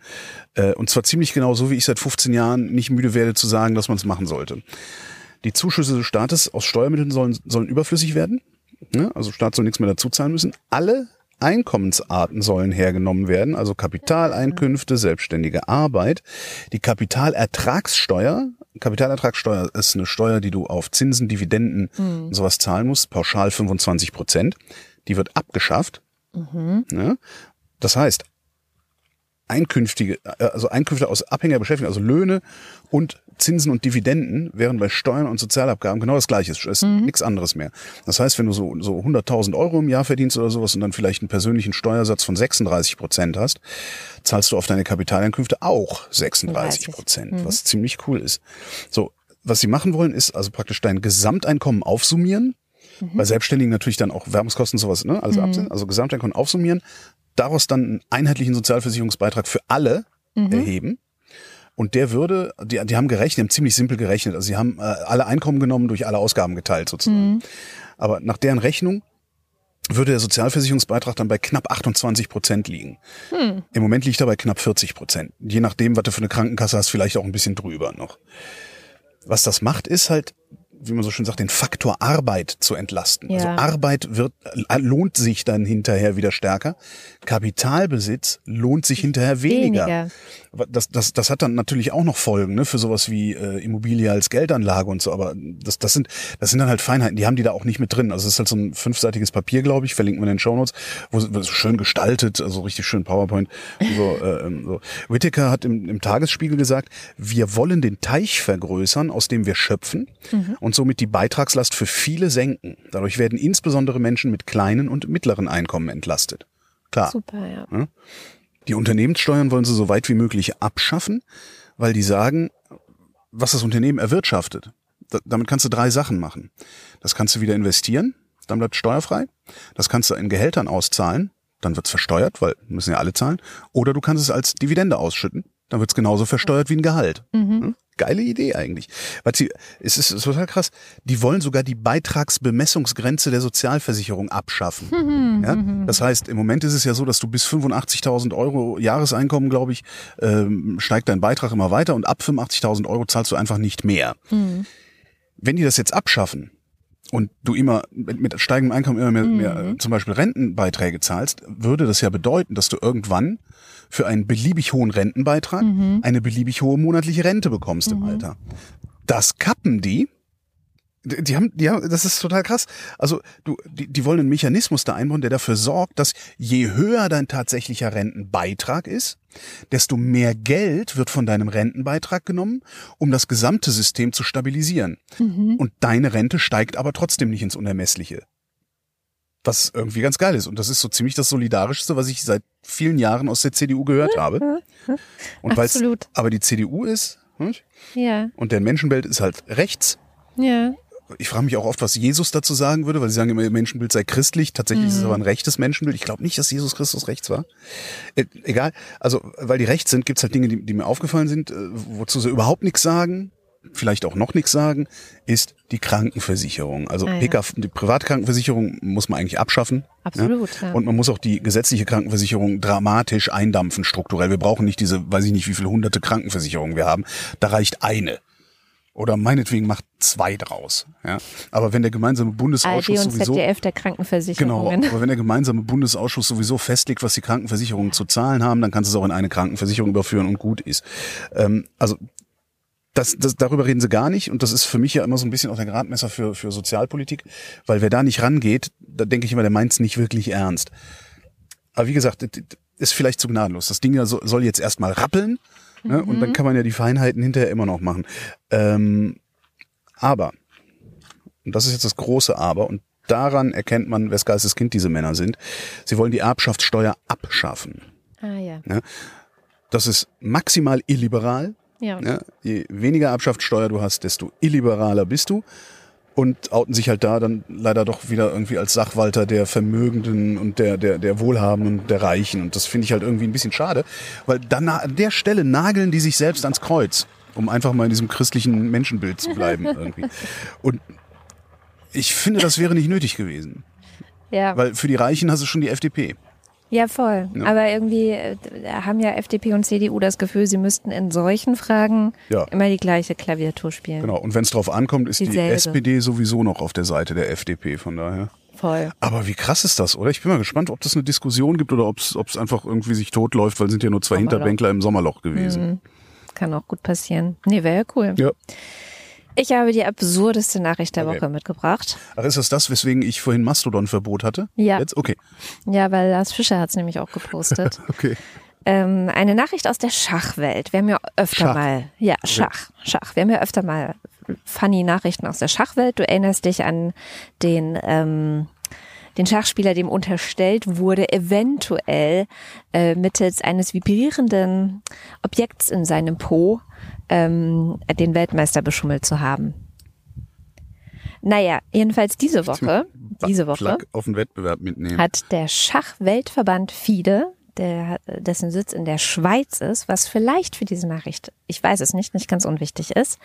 Äh, und zwar ziemlich genau so, wie ich seit 15 Jahren nicht müde werde zu sagen, dass man es machen sollte. Die Zuschüsse des Staates aus Steuermitteln sollen, sollen überflüssig werden. Ne? Also Staat soll nichts mehr dazu zahlen müssen. Alle Einkommensarten sollen hergenommen werden, also Kapitaleinkünfte, selbstständige Arbeit. Die Kapitalertragssteuer, Kapitalertragssteuer ist eine Steuer, die du auf Zinsen, Dividenden und sowas zahlen musst, pauschal 25 Prozent. Die wird abgeschafft. Ne? Das heißt, Einkünftige, äh, also Einkünfte aus abhängiger Beschäftigung, also Löhne und Zinsen und Dividenden wären bei Steuern und Sozialabgaben genau das gleiche. Es ist nichts anderes mehr. Das heißt, wenn du so, so 100.000 Euro im Jahr verdienst oder sowas und dann vielleicht einen persönlichen Steuersatz von 36 Prozent hast, zahlst du auf deine Kapitaleinkünfte auch 36 Prozent, was ziemlich cool ist. So, was sie machen wollen, ist also praktisch dein Gesamteinkommen aufsummieren. Bei Selbstständigen natürlich dann auch Werbungskosten sowas, ne? Also, absehen, also Gesamteinkommen aufsummieren, daraus dann einen einheitlichen Sozialversicherungsbeitrag für alle erheben. Und der würde, die, die haben gerechnet, haben ziemlich simpel gerechnet. Also sie haben äh, alle Einkommen genommen, durch alle Ausgaben geteilt sozusagen. Aber nach deren Rechnung würde der Sozialversicherungsbeitrag dann bei knapp 28 Prozent liegen. Im Moment liegt er bei knapp 40 Prozent. Je nachdem, was du für eine Krankenkasse hast, vielleicht auch ein bisschen drüber noch. Was das macht, ist halt, wie man so schön sagt, den Faktor Arbeit zu entlasten. Also Ja. Arbeit wird, äh, lohnt sich dann hinterher wieder stärker. Kapitalbesitz lohnt sich hinterher weniger. Weniger. Das, das, das hat dann natürlich auch noch Folgen, ne, für sowas wie äh, Immobilie als Geldanlage und so, aber das, das sind, das sind dann halt Feinheiten, die haben die da auch nicht mit drin. Also es ist halt so ein fünfseitiges Papier, glaube ich, verlinken wir in den Shownotes, wo wo es schön gestaltet, also richtig schön PowerPoint. So, <laughs> äh, ähm, so. Whittaker hat im, im Tagesspiegel gesagt, wir wollen den Teich vergrößern, aus dem wir schöpfen und somit die Beitragslast für viele senken. Dadurch werden insbesondere Menschen mit kleinen und mittleren Einkommen entlastet. Klar. Super, ja. Die Unternehmenssteuern wollen sie so weit wie möglich abschaffen, weil die sagen, was das Unternehmen erwirtschaftet. Da, damit kannst du drei Sachen machen. Das kannst du wieder investieren, dann bleibt steuerfrei. Das kannst du in Gehältern auszahlen, dann wird's versteuert, weil müssen ja alle zahlen. Oder du kannst es als Dividende ausschütten, dann wird's genauso versteuert wie ein Gehalt. Hm? Geile Idee eigentlich. Weil sie, es ist total krass. Die wollen sogar die Beitragsbemessungsgrenze der Sozialversicherung abschaffen. Ja? Das heißt, im Moment ist es ja so, dass du bis 85.000 Euro Jahreseinkommen, glaube ich, ähm, steigt dein Beitrag immer weiter und ab 85.000 Euro zahlst du einfach nicht mehr. Wenn die das jetzt abschaffen, und du immer mit, mit steigendem Einkommen immer mehr, mehr Mhm. äh, zum Beispiel Rentenbeiträge zahlst, würde das ja bedeuten, dass du irgendwann für einen beliebig hohen Rentenbeitrag Mhm. eine beliebig hohe monatliche Rente bekommst im Alter. Das kappen die. Die haben, die haben, das ist total krass. Also du, die, die wollen einen Mechanismus da einbauen, der dafür sorgt, dass je höher dein tatsächlicher Rentenbeitrag ist, desto mehr Geld wird von deinem Rentenbeitrag genommen, um das gesamte System zu stabilisieren. Und deine Rente steigt aber trotzdem nicht ins Unermessliche. Was irgendwie ganz geil ist. Und das ist so ziemlich das Solidarischste, was ich seit vielen Jahren aus der CDU gehört habe. Und Absolut. aber die CDU ist, nicht? Ja, und deren Menschenbild ist halt rechts. ja. Ich frage mich auch oft, was Jesus dazu sagen würde, weil sie sagen immer, ihr Menschenbild sei christlich. Tatsächlich ist es aber ein rechtes Menschenbild. Ich glaube nicht, dass Jesus Christus rechts war. Äh, egal. Also, weil die rechts sind, gibt's halt Dinge, die, die mir aufgefallen sind, äh, wozu sie überhaupt nichts sagen, vielleicht auch noch nichts sagen, ist die Krankenversicherung. Also Ah, ja. PK, die Privatkrankenversicherung muss man eigentlich abschaffen. Absolut, Ja? ja. Und man muss auch die gesetzliche Krankenversicherung dramatisch eindampfen strukturell. Wir brauchen nicht diese, weiß ich nicht, wie viele hunderte Krankenversicherungen wir haben. Da reicht eine. Oder meinetwegen macht zwei draus. Ja? Aber wenn der gemeinsame ARD Bundesausschuss und sowieso ZDF der Genau, Krankenversicherungen. aber wenn der gemeinsame Bundesausschuss sowieso festlegt, was die Krankenversicherungen zu zahlen haben, dann kannst du es auch in eine Krankenversicherung überführen und gut ist. Ähm, also das, das, darüber reden sie gar nicht und das ist für mich ja immer so ein bisschen auch der Gradmesser für, für Sozialpolitik, weil wer da nicht rangeht, da denke ich immer, der meint es nicht wirklich ernst. Aber wie gesagt, ist vielleicht zu gnadenlos. Das Ding ja so, soll jetzt erstmal rappeln ne, und dann kann man ja die Feinheiten hinterher immer noch machen. Ähm, aber, und das ist jetzt das große Aber, und daran erkennt man, wes Geistes Kind diese Männer sind, sie wollen die Erbschaftssteuer abschaffen. Ah ja. Das ist maximal illiberal. Ja. Ja, je weniger Erbschaftssteuer du hast, desto illiberaler bist du. Und outen sich halt da dann leider doch wieder irgendwie als Sachwalter der Vermögenden und der, der, der Wohlhabenden und der Reichen. Und das finde ich halt irgendwie ein bisschen schade, weil dann an der Stelle nageln die sich selbst ans Kreuz, um einfach mal in diesem christlichen Menschenbild zu bleiben <laughs> irgendwie. Und ich finde, das wäre nicht nötig gewesen. Ja. Weil für die Reichen hast du schon die FDP. Ja, voll. Ja. Aber irgendwie äh, haben ja FDP und CDU das Gefühl, sie müssten in solchen Fragen Ja. immer die gleiche Klaviatur spielen. Genau. Und wenn es drauf ankommt, ist die Dieselbe. SPD sowieso noch auf der Seite der FDP, von daher. Voll. Aber wie krass ist das, oder? Ich bin mal gespannt, ob das eine Diskussion gibt oder ob es einfach irgendwie sich totläuft, weil sind ja nur zwei Sommerloch. Hinterbänkler im Sommerloch gewesen. Kann auch gut passieren. Nee, wäre ja cool. Ja. Ich habe die absurdeste Nachricht der Okay. Woche mitgebracht. Ach, ist das das, weswegen ich vorhin Mastodon-Verbot hatte? Ja. Jetzt? Okay. Ja, weil Lars Fischer hat es nämlich auch gepostet. <laughs> Okay. ähm, eine Nachricht aus der Schachwelt. Wir haben ja öfter Schach. mal, ja, Schach, Schach. Wir haben ja öfter mal funny Nachrichten aus der Schachwelt. Du erinnerst dich an den, ähm, den Schachspieler, dem unterstellt wurde, eventuell äh, mittels eines vibrierenden Objekts in seinem Po ähm, den Weltmeister beschummelt zu haben. Naja, jedenfalls diese Woche, diese Woche auf den Wettbewerb mitnehmen. hat der Schachweltverband FIDE, der, dessen Sitz in der Schweiz ist, was vielleicht für diese Nachricht, ich weiß es nicht, nicht ganz unwichtig ist,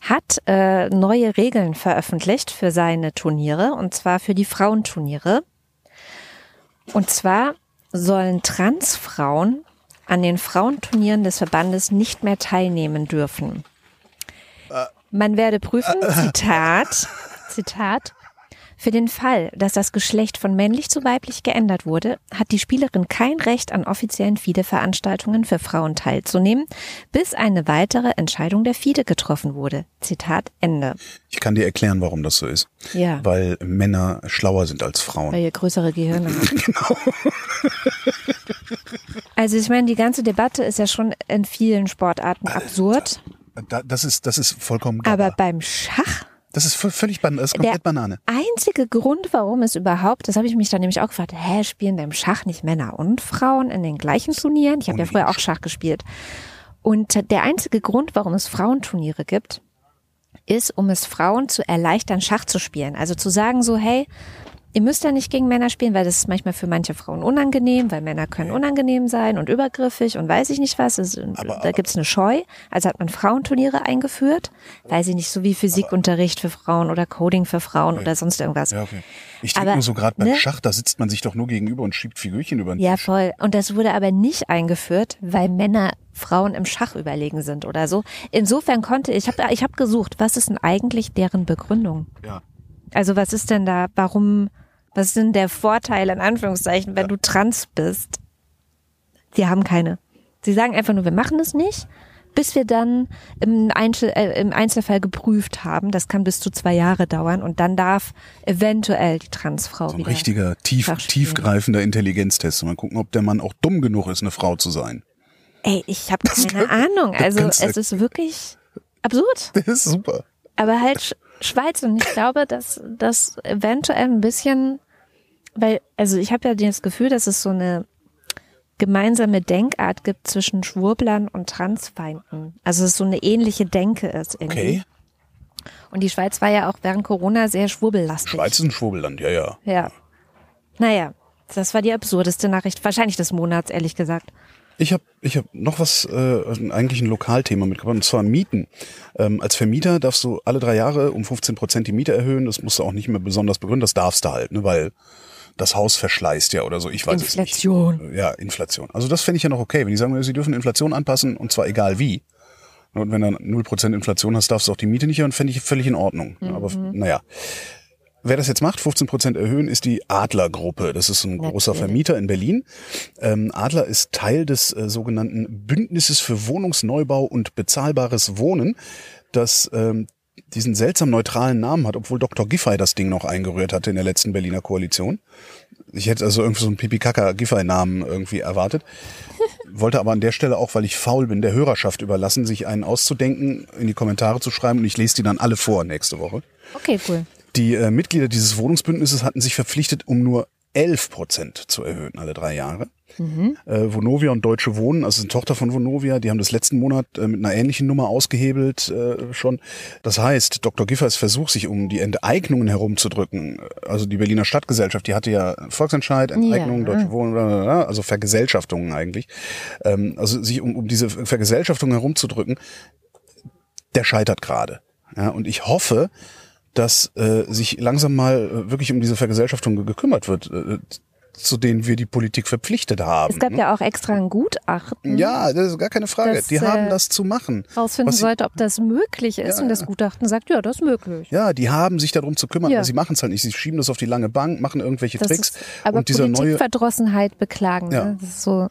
hat äh, neue Regeln veröffentlicht für seine Turniere und zwar für die Frauenturniere. Und zwar sollen Transfrauen an den Frauenturnieren des Verbandes nicht mehr teilnehmen dürfen. Man werde prüfen, <laughs> Zitat, Zitat, für den Fall, dass das Geschlecht von männlich zu weiblich geändert wurde, hat die Spielerin kein Recht an offiziellen FIDE-Veranstaltungen für Frauen teilzunehmen, bis eine weitere Entscheidung der FIDE getroffen wurde. Zitat Ende. Ich kann dir erklären, warum das so ist. Ja. Weil Männer schlauer sind als Frauen. Weil ihr größere Gehirne <laughs> habt. <laughs> Also ich meine, die ganze Debatte ist ja schon in vielen Sportarten absurd, Da, das ist, das ist vollkommen aber gaga. beim Schach Das ist völlig ban das ist komplett Banane. einzige Grund, warum es überhaupt, das habe ich mich dann nämlich auch gefragt, hä, spielen beim Schach nicht Männer und Frauen in den gleichen Turnieren? Ich habe ja früher auch Schach gespielt. Und der einzige Grund, warum es Frauenturniere gibt, ist, um es Frauen zu erleichtern, Schach zu spielen. Also zu sagen so, hey, ihr müsst ja nicht gegen Männer spielen, weil das ist manchmal für manche Frauen unangenehm, weil Männer können unangenehm sein und übergriffig und weiß ich nicht was. Es, da gibt's eine Scheu. Also hat man Frauenturniere eingeführt, weiß ich nicht, so wie Physikunterricht für Frauen oder Coding für Frauen oder sonst irgendwas. Ja, okay. Ich denke Aber, nur so gerade beim ne? Schach, da sitzt man sich doch nur gegenüber und schiebt Figürchen über den Ja, Tisch. voll. Und das wurde aber nicht eingeführt, weil Männer Frauen im Schach überlegen sind oder so. Insofern konnte ich habe ich hab gesucht, was ist denn eigentlich deren Begründung? Ja. Also was ist denn da, warum, was ist denn der Vorteil in Anführungszeichen, wenn du trans bist? Die haben keine. Sie sagen einfach nur, wir machen es nicht, bis wir dann im, Einzel äh, im Einzelfall geprüft haben. Das kann bis zu zwei Jahre dauern und dann darf eventuell die Transfrau So ein richtiger, tief, tiefgreifender Intelligenztest. Mal gucken, ob der Mann auch dumm genug ist, eine Frau zu sein. Ey, ich habe keine Ahnung. Also es ist wirklich absurd. <laughs> Das ist super. aber halt Sch Schweiz und ich glaube, dass das eventuell ein bisschen, weil, also ich habe ja das Gefühl, dass es so eine gemeinsame Denkart gibt zwischen Schwurblern und Transfeinden. Also dass es so eine ähnliche Denke ist irgendwie. Okay. Und die Schweiz war ja auch während Corona sehr schwurbellastig. Schweiz ist ein Schwurbelland, ja, ja. Ja. Naja, das war die absurdeste Nachricht, wahrscheinlich des Monats, ehrlich gesagt. Ich habe ich hab noch was, äh, eigentlich ein Lokalthema mitgebracht, und zwar Mieten. Ähm, als Vermieter darfst du alle drei Jahre um 15 Prozent die Miete erhöhen. Das musst du auch nicht mehr besonders begründen, das darfst du halt, ne, weil das Haus verschleißt ja oder so. Ich weiß Inflation. es nicht. Ja, Inflation. Also das fände ich ja noch okay, wenn die sagen, sie dürfen Inflation anpassen und zwar egal wie. Und wenn du 0% Inflation hast, darfst du auch die Miete nicht erhöhen, fände ich völlig in Ordnung. Aber naja. Wer das jetzt macht, 15% erhöhen, ist die Adler-Gruppe. Das ist ein großer Natürlich. Vermieter in Berlin. Ähm, Adler ist Teil des äh, sogenannten Bündnisses für Wohnungsneubau und bezahlbares Wohnen, das ähm, diesen seltsam neutralen Namen hat, obwohl Dr. Giffey das Ding noch eingerührt hatte in der letzten Berliner Koalition. Ich hätte also irgendwie so einen Pipi-Kaka-Giffey-Namen irgendwie erwartet. <laughs> Wollte aber an der Stelle auch, weil ich faul bin, der Hörerschaft überlassen, sich einen auszudenken, in die Kommentare zu schreiben und ich lese die dann alle vor nächste Woche. Okay, cool. Die äh, Mitglieder dieses Wohnungsbündnisses hatten sich verpflichtet, um nur 11 Prozent zu erhöhen alle drei Jahre. Äh, Vonovia und Deutsche Wohnen, also eine Tochter von Vonovia, die haben das letzten Monat äh, mit einer ähnlichen Nummer ausgehebelt äh, schon. Das heißt, Dr. Giffers Versuch, sich um die Enteignungen herumzudrücken, also die Berliner Stadtgesellschaft, die hatte ja Volksentscheid, Enteignung, Ja. Deutsche Wohnen, also Vergesellschaftungen eigentlich. Ähm, also sich um, um diese Vergesellschaftung herumzudrücken, der scheitert gerade. Ja, und ich hoffe, dass äh, sich langsam mal äh, wirklich um diese Vergesellschaftung ge- gekümmert wird, äh, zu denen wir die Politik verpflichtet haben. Es gab ja auch extra ein Gutachten. ja, das ist gar keine Frage. Das, die haben äh, das zu machen. rausfinden sie- sollte, ob das möglich ist. Ja, und das Gutachten sagt, ja, das ist möglich. Ja, die haben sich darum zu kümmern, Ja. aber sie machen es halt nicht. Sie schieben das auf die lange Bank, machen irgendwelche Das Tricks. ist, aber und dieser neue Politikverdrossenheit beklagen. Ja. Ne? Das ist so,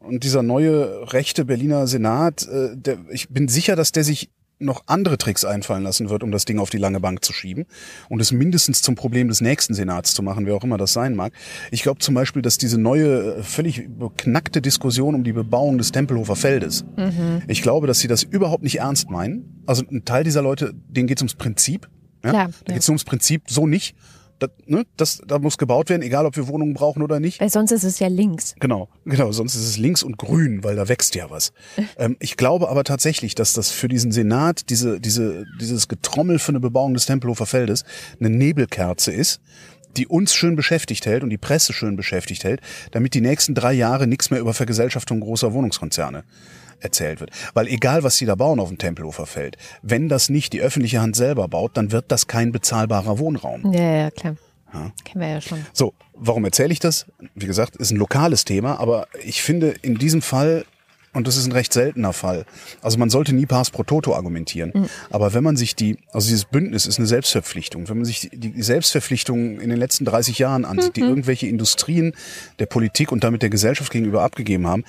und dieser neue rechte Berliner Senat, äh, der, ich bin sicher, dass der sich noch andere Tricks einfallen lassen wird, um das Ding auf die lange Bank zu schieben und es mindestens zum Problem des nächsten Senats zu machen, wer auch immer das sein mag. Ich glaube zum Beispiel, dass diese neue, äh, völlig beknackte Diskussion um die Bebauung des Tempelhofer Feldes, ich glaube, dass sie das überhaupt nicht ernst meinen. Also ein Teil dieser Leute, denen geht es ums Prinzip. Ja? Klar, da ja. geht es ums Prinzip so nicht. Das, ne, das, da muss gebaut werden, egal ob wir Wohnungen brauchen oder nicht. weil sonst ist es ja links. Genau, genau. Sonst ist es links und grün, weil da wächst ja was. <laughs> ähm, ich glaube aber tatsächlich, dass das für diesen Senat, diese, diese, dieses Getrommel für eine Bebauung des Tempelhofer Feldes eine Nebelkerze ist, die uns schön beschäftigt hält und die Presse schön beschäftigt hält, damit die nächsten drei Jahre nichts mehr über Vergesellschaftung großer Wohnungskonzerne erzählt wird. Weil egal, was sie da bauen auf dem Tempelhofer Feld, wenn das nicht die öffentliche Hand selber baut, dann wird das kein bezahlbarer Wohnraum. Ja, ja, klar. Kennen wir ja schon. So, warum erzähle ich das? Wie gesagt, ist ein lokales Thema, aber ich finde in diesem Fall, und das ist ein recht seltener Fall, also man sollte nie pars pro toto argumentieren, aber wenn man sich die, also dieses Bündnis ist eine Selbstverpflichtung, wenn man sich die, die Selbstverpflichtungen in den letzten 30 Jahren ansieht, die irgendwelche Industrien der Politik und damit der Gesellschaft gegenüber abgegeben haben,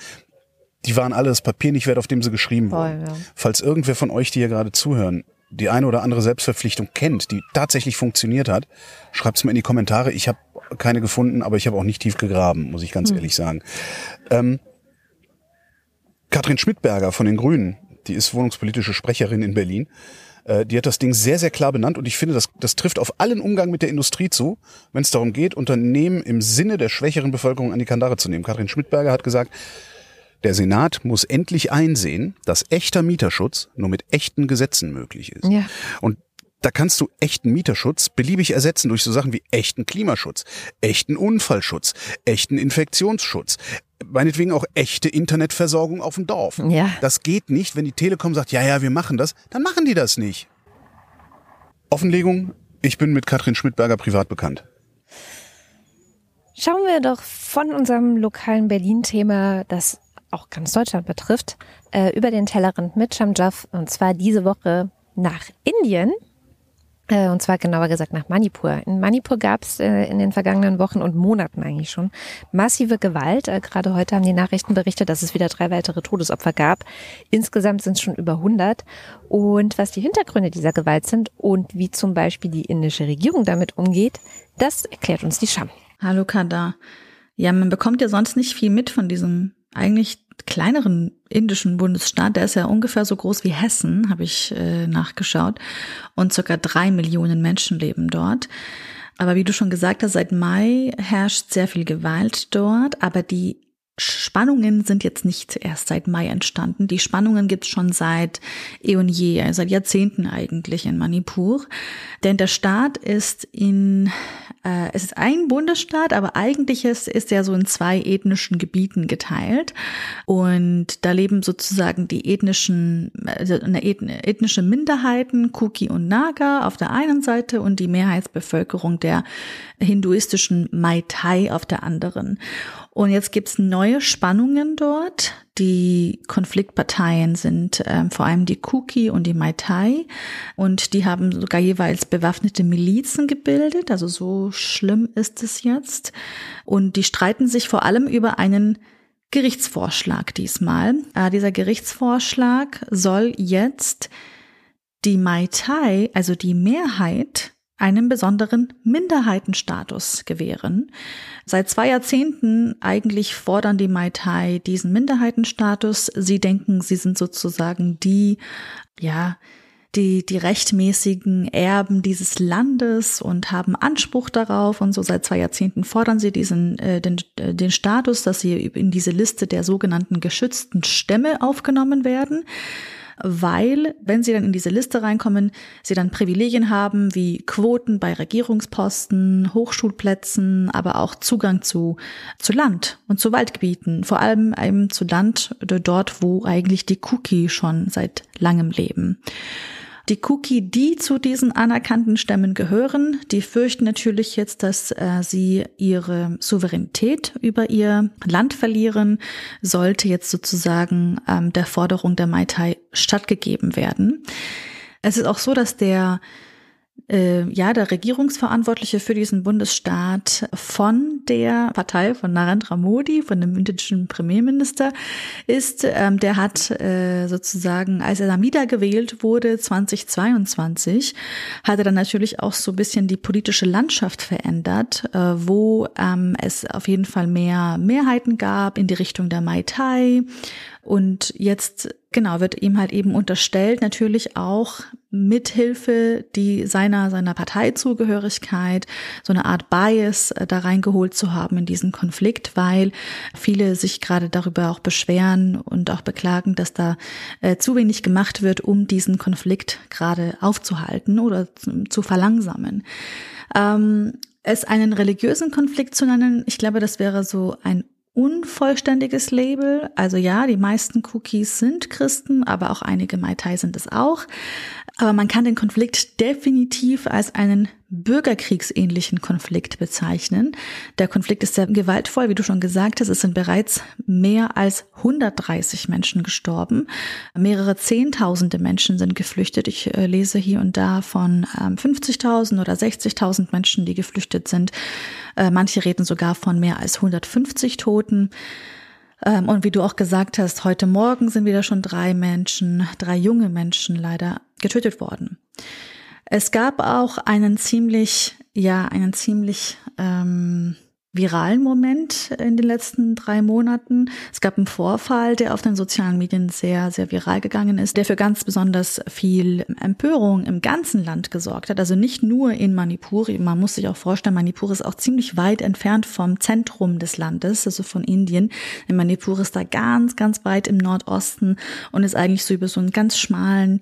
die waren alle das Papier nicht wert, auf dem sie geschrieben Voll, wurden. ja. Falls irgendwer von euch, die hier gerade zuhören, die eine oder andere Selbstverpflichtung kennt, die tatsächlich funktioniert hat, schreibt's mal in die Kommentare. Ich habe keine gefunden, aber ich habe auch nicht tief gegraben, muss ich ganz ehrlich sagen. Ähm, Katrin Schmidberger von den Grünen, die ist wohnungspolitische Sprecherin in Berlin, äh, die hat das Ding sehr, sehr klar benannt und ich finde, das, das trifft auf allen Umgang mit der Industrie zu, wenn es darum geht, Unternehmen im Sinne der schwächeren Bevölkerung an die Kandare zu nehmen. Katrin Schmidberger hat gesagt, der Senat muss endlich einsehen, dass echter Mieterschutz nur mit echten Gesetzen möglich ist. Ja. Und da kannst du echten Mieterschutz beliebig ersetzen durch so Sachen wie echten Klimaschutz, echten Unfallschutz, echten Infektionsschutz, meinetwegen auch echte Internetversorgung auf dem Dorf. Ja. Das geht nicht, wenn die Telekom sagt, ja, ja, wir machen das, dann machen die das nicht. Offenlegung, ich bin mit Katrin Schmidberger privat bekannt. Schauen wir doch von unserem lokalen Berlin-Thema, das auch ganz Deutschland betrifft, äh, über den Tellerrand mit Shamjaf und zwar diese Woche nach Indien. Äh, und zwar genauer gesagt nach Manipur. In Manipur gab es äh, in den vergangenen Wochen und Monaten eigentlich schon massive Gewalt. Äh, gerade heute haben die Nachrichten berichtet, dass es wieder drei weitere Todesopfer gab. Insgesamt sind es schon über 100. Und was die Hintergründe dieser Gewalt sind und wie zum Beispiel die indische Regierung damit umgeht, das erklärt uns die Scham. Hallo Kada. Ja, man bekommt ja sonst nicht viel mit von diesem eigentlich kleineren indischen Bundesstaat, der ist ja ungefähr so groß wie Hessen, habe ich äh, nachgeschaut, und circa drei Millionen Menschen leben dort. Aber wie du schon gesagt hast, seit Mai herrscht sehr viel Gewalt dort, aber die Spannungen sind jetzt nicht erst seit Mai entstanden. Die Spannungen gibt es schon seit eh und je, also seit Jahrzehnten eigentlich in Manipur. Denn der Staat ist in, äh, es ist ein Bundesstaat, aber eigentlich ist, ist er so in zwei ethnischen Gebieten geteilt. Und da leben sozusagen die ethnischen, also eine ethnische Minderheiten, Kuki und Naga auf der einen Seite und die Mehrheitsbevölkerung der hinduistischen Mai Tai auf der anderen. Und jetzt gibt's neue Spannungen dort. Die Konfliktparteien sind ähm, vor allem die Kuki und die Mai Tai. Und die haben sogar jeweils bewaffnete Milizen gebildet. Also so schlimm ist es jetzt. Und die streiten sich vor allem über einen Gerichtsvorschlag diesmal. Äh, dieser Gerichtsvorschlag soll jetzt die Mai Tai, also die Mehrheit einen besonderen Minderheitenstatus gewähren. Seit zwei Jahrzehnten eigentlich fordern die Mai Tai diesen Minderheitenstatus. Sie denken, sie sind sozusagen die, ja, die, die rechtmäßigen Erben dieses Landes und haben Anspruch darauf und so seit zwei Jahrzehnten fordern sie diesen äh, den, äh, den Status, dass sie in diese Liste der sogenannten geschützten Stämme aufgenommen werden weil, wenn sie dann in diese Liste reinkommen, sie dann Privilegien haben wie Quoten bei Regierungsposten, Hochschulplätzen, aber auch Zugang zu, zu Land und zu Waldgebieten, vor allem eben zu Land dort, wo eigentlich die Cookie schon seit langem leben. Die Kuki, die zu diesen anerkannten Stämmen gehören, die fürchten natürlich jetzt, dass äh, sie ihre Souveränität über ihr Land verlieren, sollte jetzt sozusagen ähm, der Forderung der Mai Tai stattgegeben werden. Es ist auch so, dass der äh, ja, der Regierungsverantwortliche für diesen Bundesstaat von der Partei von Narendra Modi, von dem indischen Premierminister ist. Ähm, der hat äh, sozusagen, als er dann wiedergewählt wurde, 2022, hat er dann natürlich auch so ein bisschen die politische Landschaft verändert, äh, wo ähm, es auf jeden Fall mehr Mehrheiten gab in die Richtung der Mai Tai. Und jetzt genau wird ihm halt eben unterstellt, natürlich auch mithilfe die seiner seiner Parteizugehörigkeit so eine Art Bias äh, da reingeholt zu haben in diesen Konflikt, weil viele sich gerade darüber auch beschweren und auch beklagen, dass da äh, zu wenig gemacht wird, um diesen Konflikt gerade aufzuhalten oder zu, zu verlangsamen. Ähm, es einen religiösen Konflikt zu nennen, ich glaube, das wäre so ein unvollständiges Label. Also ja, die meisten Cookies sind Christen, aber auch einige Mai Tai sind es auch. Aber man kann den Konflikt definitiv als einen bürgerkriegsähnlichen Konflikt bezeichnen. Der Konflikt ist sehr gewaltvoll, wie du schon gesagt hast. Es sind bereits mehr als 130 Menschen gestorben. Mehrere Zehntausende Menschen sind geflüchtet. Ich äh, lese hier und da von ähm, 50.000 oder 60.000 Menschen, die geflüchtet sind. Äh, manche reden sogar von mehr als 150 Toten. Ähm, und wie du auch gesagt hast, heute Morgen sind wieder schon drei Menschen, drei junge Menschen leider getötet worden. Es gab auch einen ziemlich, ja, einen ziemlich ähm, viralen Moment in den letzten drei Monaten. Es gab einen Vorfall, der auf den sozialen Medien sehr, sehr viral gegangen ist, der für ganz besonders viel Empörung im ganzen Land gesorgt hat. Also nicht nur in Manipur. Man muss sich auch vorstellen, Manipur ist auch ziemlich weit entfernt vom Zentrum des Landes, also von Indien. In Manipur ist da ganz, ganz weit im Nordosten und ist eigentlich so über so einen ganz schmalen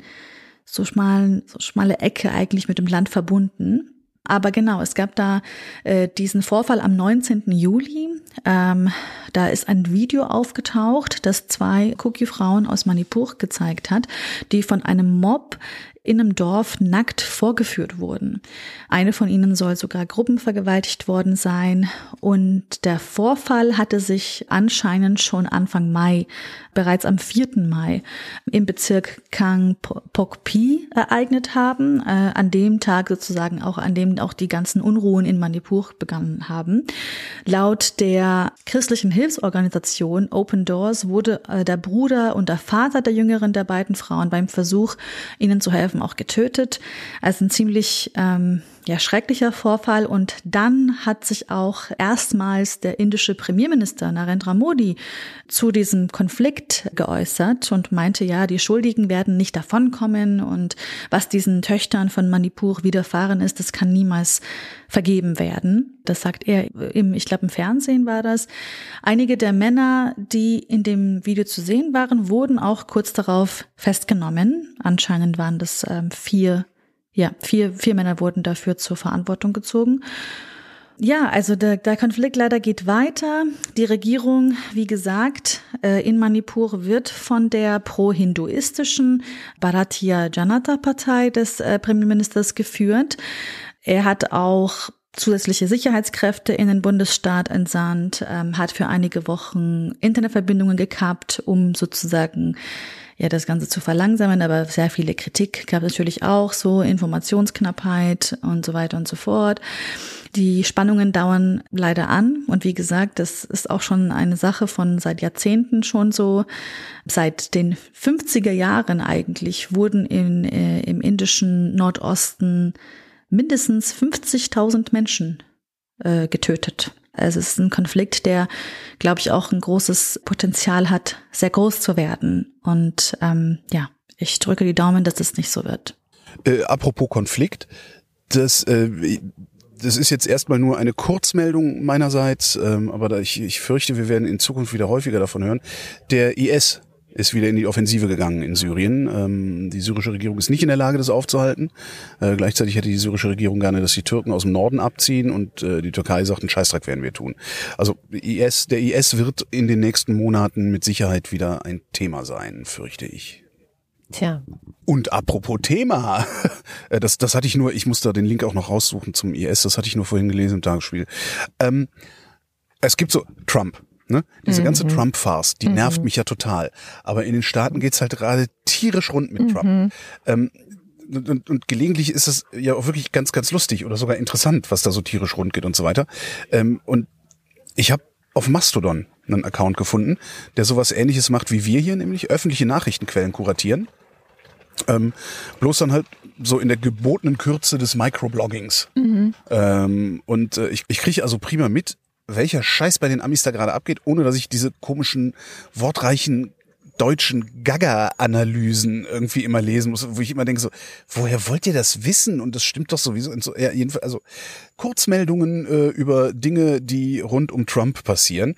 so schmalen, so schmale Ecke eigentlich mit dem Land verbunden. Aber genau, es gab da äh, diesen Vorfall am 19. Juli. Ähm, da ist ein Video aufgetaucht, das zwei Cookie-Frauen aus Manipur gezeigt hat, die von einem Mob in einem Dorf nackt vorgeführt wurden. Eine von ihnen soll sogar gruppenvergewaltigt worden sein und der Vorfall hatte sich anscheinend schon Anfang Mai, bereits am 4. Mai im Bezirk Kang Pokpi ereignet haben, äh, an dem Tag sozusagen auch, an dem auch die ganzen Unruhen in Manipur begonnen haben. Laut der christlichen Hilfsorganisation Open Doors wurde äh, der Bruder und der Vater der jüngeren der beiden Frauen beim Versuch, ihnen zu helfen, auch getötet. Also ein ziemlich ähm, ja, schrecklicher Vorfall. Und dann hat sich auch erstmals der indische Premierminister Narendra Modi zu diesem Konflikt geäußert und meinte, ja, die Schuldigen werden nicht davonkommen und was diesen Töchtern von Manipur widerfahren ist, das kann niemals vergeben werden. Das sagt er im, ich glaube im Fernsehen war das. Einige der Männer, die in dem Video zu sehen waren, wurden auch kurz darauf festgenommen. Anscheinend waren das ähm, vier ja, vier, vier Männer wurden dafür zur Verantwortung gezogen. Ja, also der, der Konflikt leider geht weiter. Die Regierung, wie gesagt, äh, in Manipur wird von der pro-hinduistischen Bharatiya Janata Partei des äh, Premierministers geführt. Er hat auch zusätzliche Sicherheitskräfte in den Bundesstaat entsandt, ähm, hat für einige Wochen Internetverbindungen gekappt, um sozusagen ja das Ganze zu verlangsamen, aber sehr viele Kritik gab es natürlich auch, so Informationsknappheit und so weiter und so fort. Die Spannungen dauern leider an und wie gesagt, das ist auch schon eine Sache von seit Jahrzehnten schon so. Seit den 50er Jahren eigentlich wurden in, äh, im indischen Nordosten mindestens 50.000 Menschen äh, getötet. Also es ist ein Konflikt, der, glaube ich, auch ein großes Potenzial hat, sehr groß zu werden. Und ähm, ja, ich drücke die Daumen, dass es nicht so wird. Äh, apropos Konflikt, das, äh, das ist jetzt erstmal nur eine Kurzmeldung meinerseits, ähm, aber da ich, ich fürchte, wir werden in Zukunft wieder häufiger davon hören. Der IS ist wieder in die Offensive gegangen in Syrien. Ähm, die syrische Regierung ist nicht in der Lage, das aufzuhalten. Äh, gleichzeitig hätte die syrische Regierung gerne, dass die Türken aus dem Norden abziehen und äh, die Türkei sagt, einen Scheißdreck werden wir tun. Also IS, der IS wird in den nächsten Monaten mit Sicherheit wieder ein Thema sein, fürchte ich. Tja. Und apropos Thema, <laughs> äh, das, das hatte ich nur, ich muss da den Link auch noch raussuchen zum IS, das hatte ich nur vorhin gelesen im Tagesspiel. Ähm, es gibt so Trump, Ne? Diese mhm. ganze Trump-Farce, die mhm. nervt mich ja total. Aber in den Staaten geht's halt gerade tierisch rund mit Trump. Mhm. Ähm, und, und, und gelegentlich ist es ja auch wirklich ganz, ganz lustig oder sogar interessant, was da so tierisch rund geht und so weiter. Ähm, und ich habe auf Mastodon einen Account gefunden, der sowas ähnliches macht wie wir hier, nämlich öffentliche Nachrichtenquellen kuratieren. Ähm, bloß dann halt so in der gebotenen Kürze des Microbloggings. Mhm. Ähm, und äh, ich, ich kriege also prima mit, welcher Scheiß bei den Amis da gerade abgeht, ohne dass ich diese komischen, wortreichen deutschen Gaga-Analysen irgendwie immer lesen muss, wo ich immer denke so, woher wollt ihr das wissen? Und das stimmt doch sowieso. So, ja, jedenfalls, also Kurzmeldungen äh, über Dinge, die rund um Trump passieren.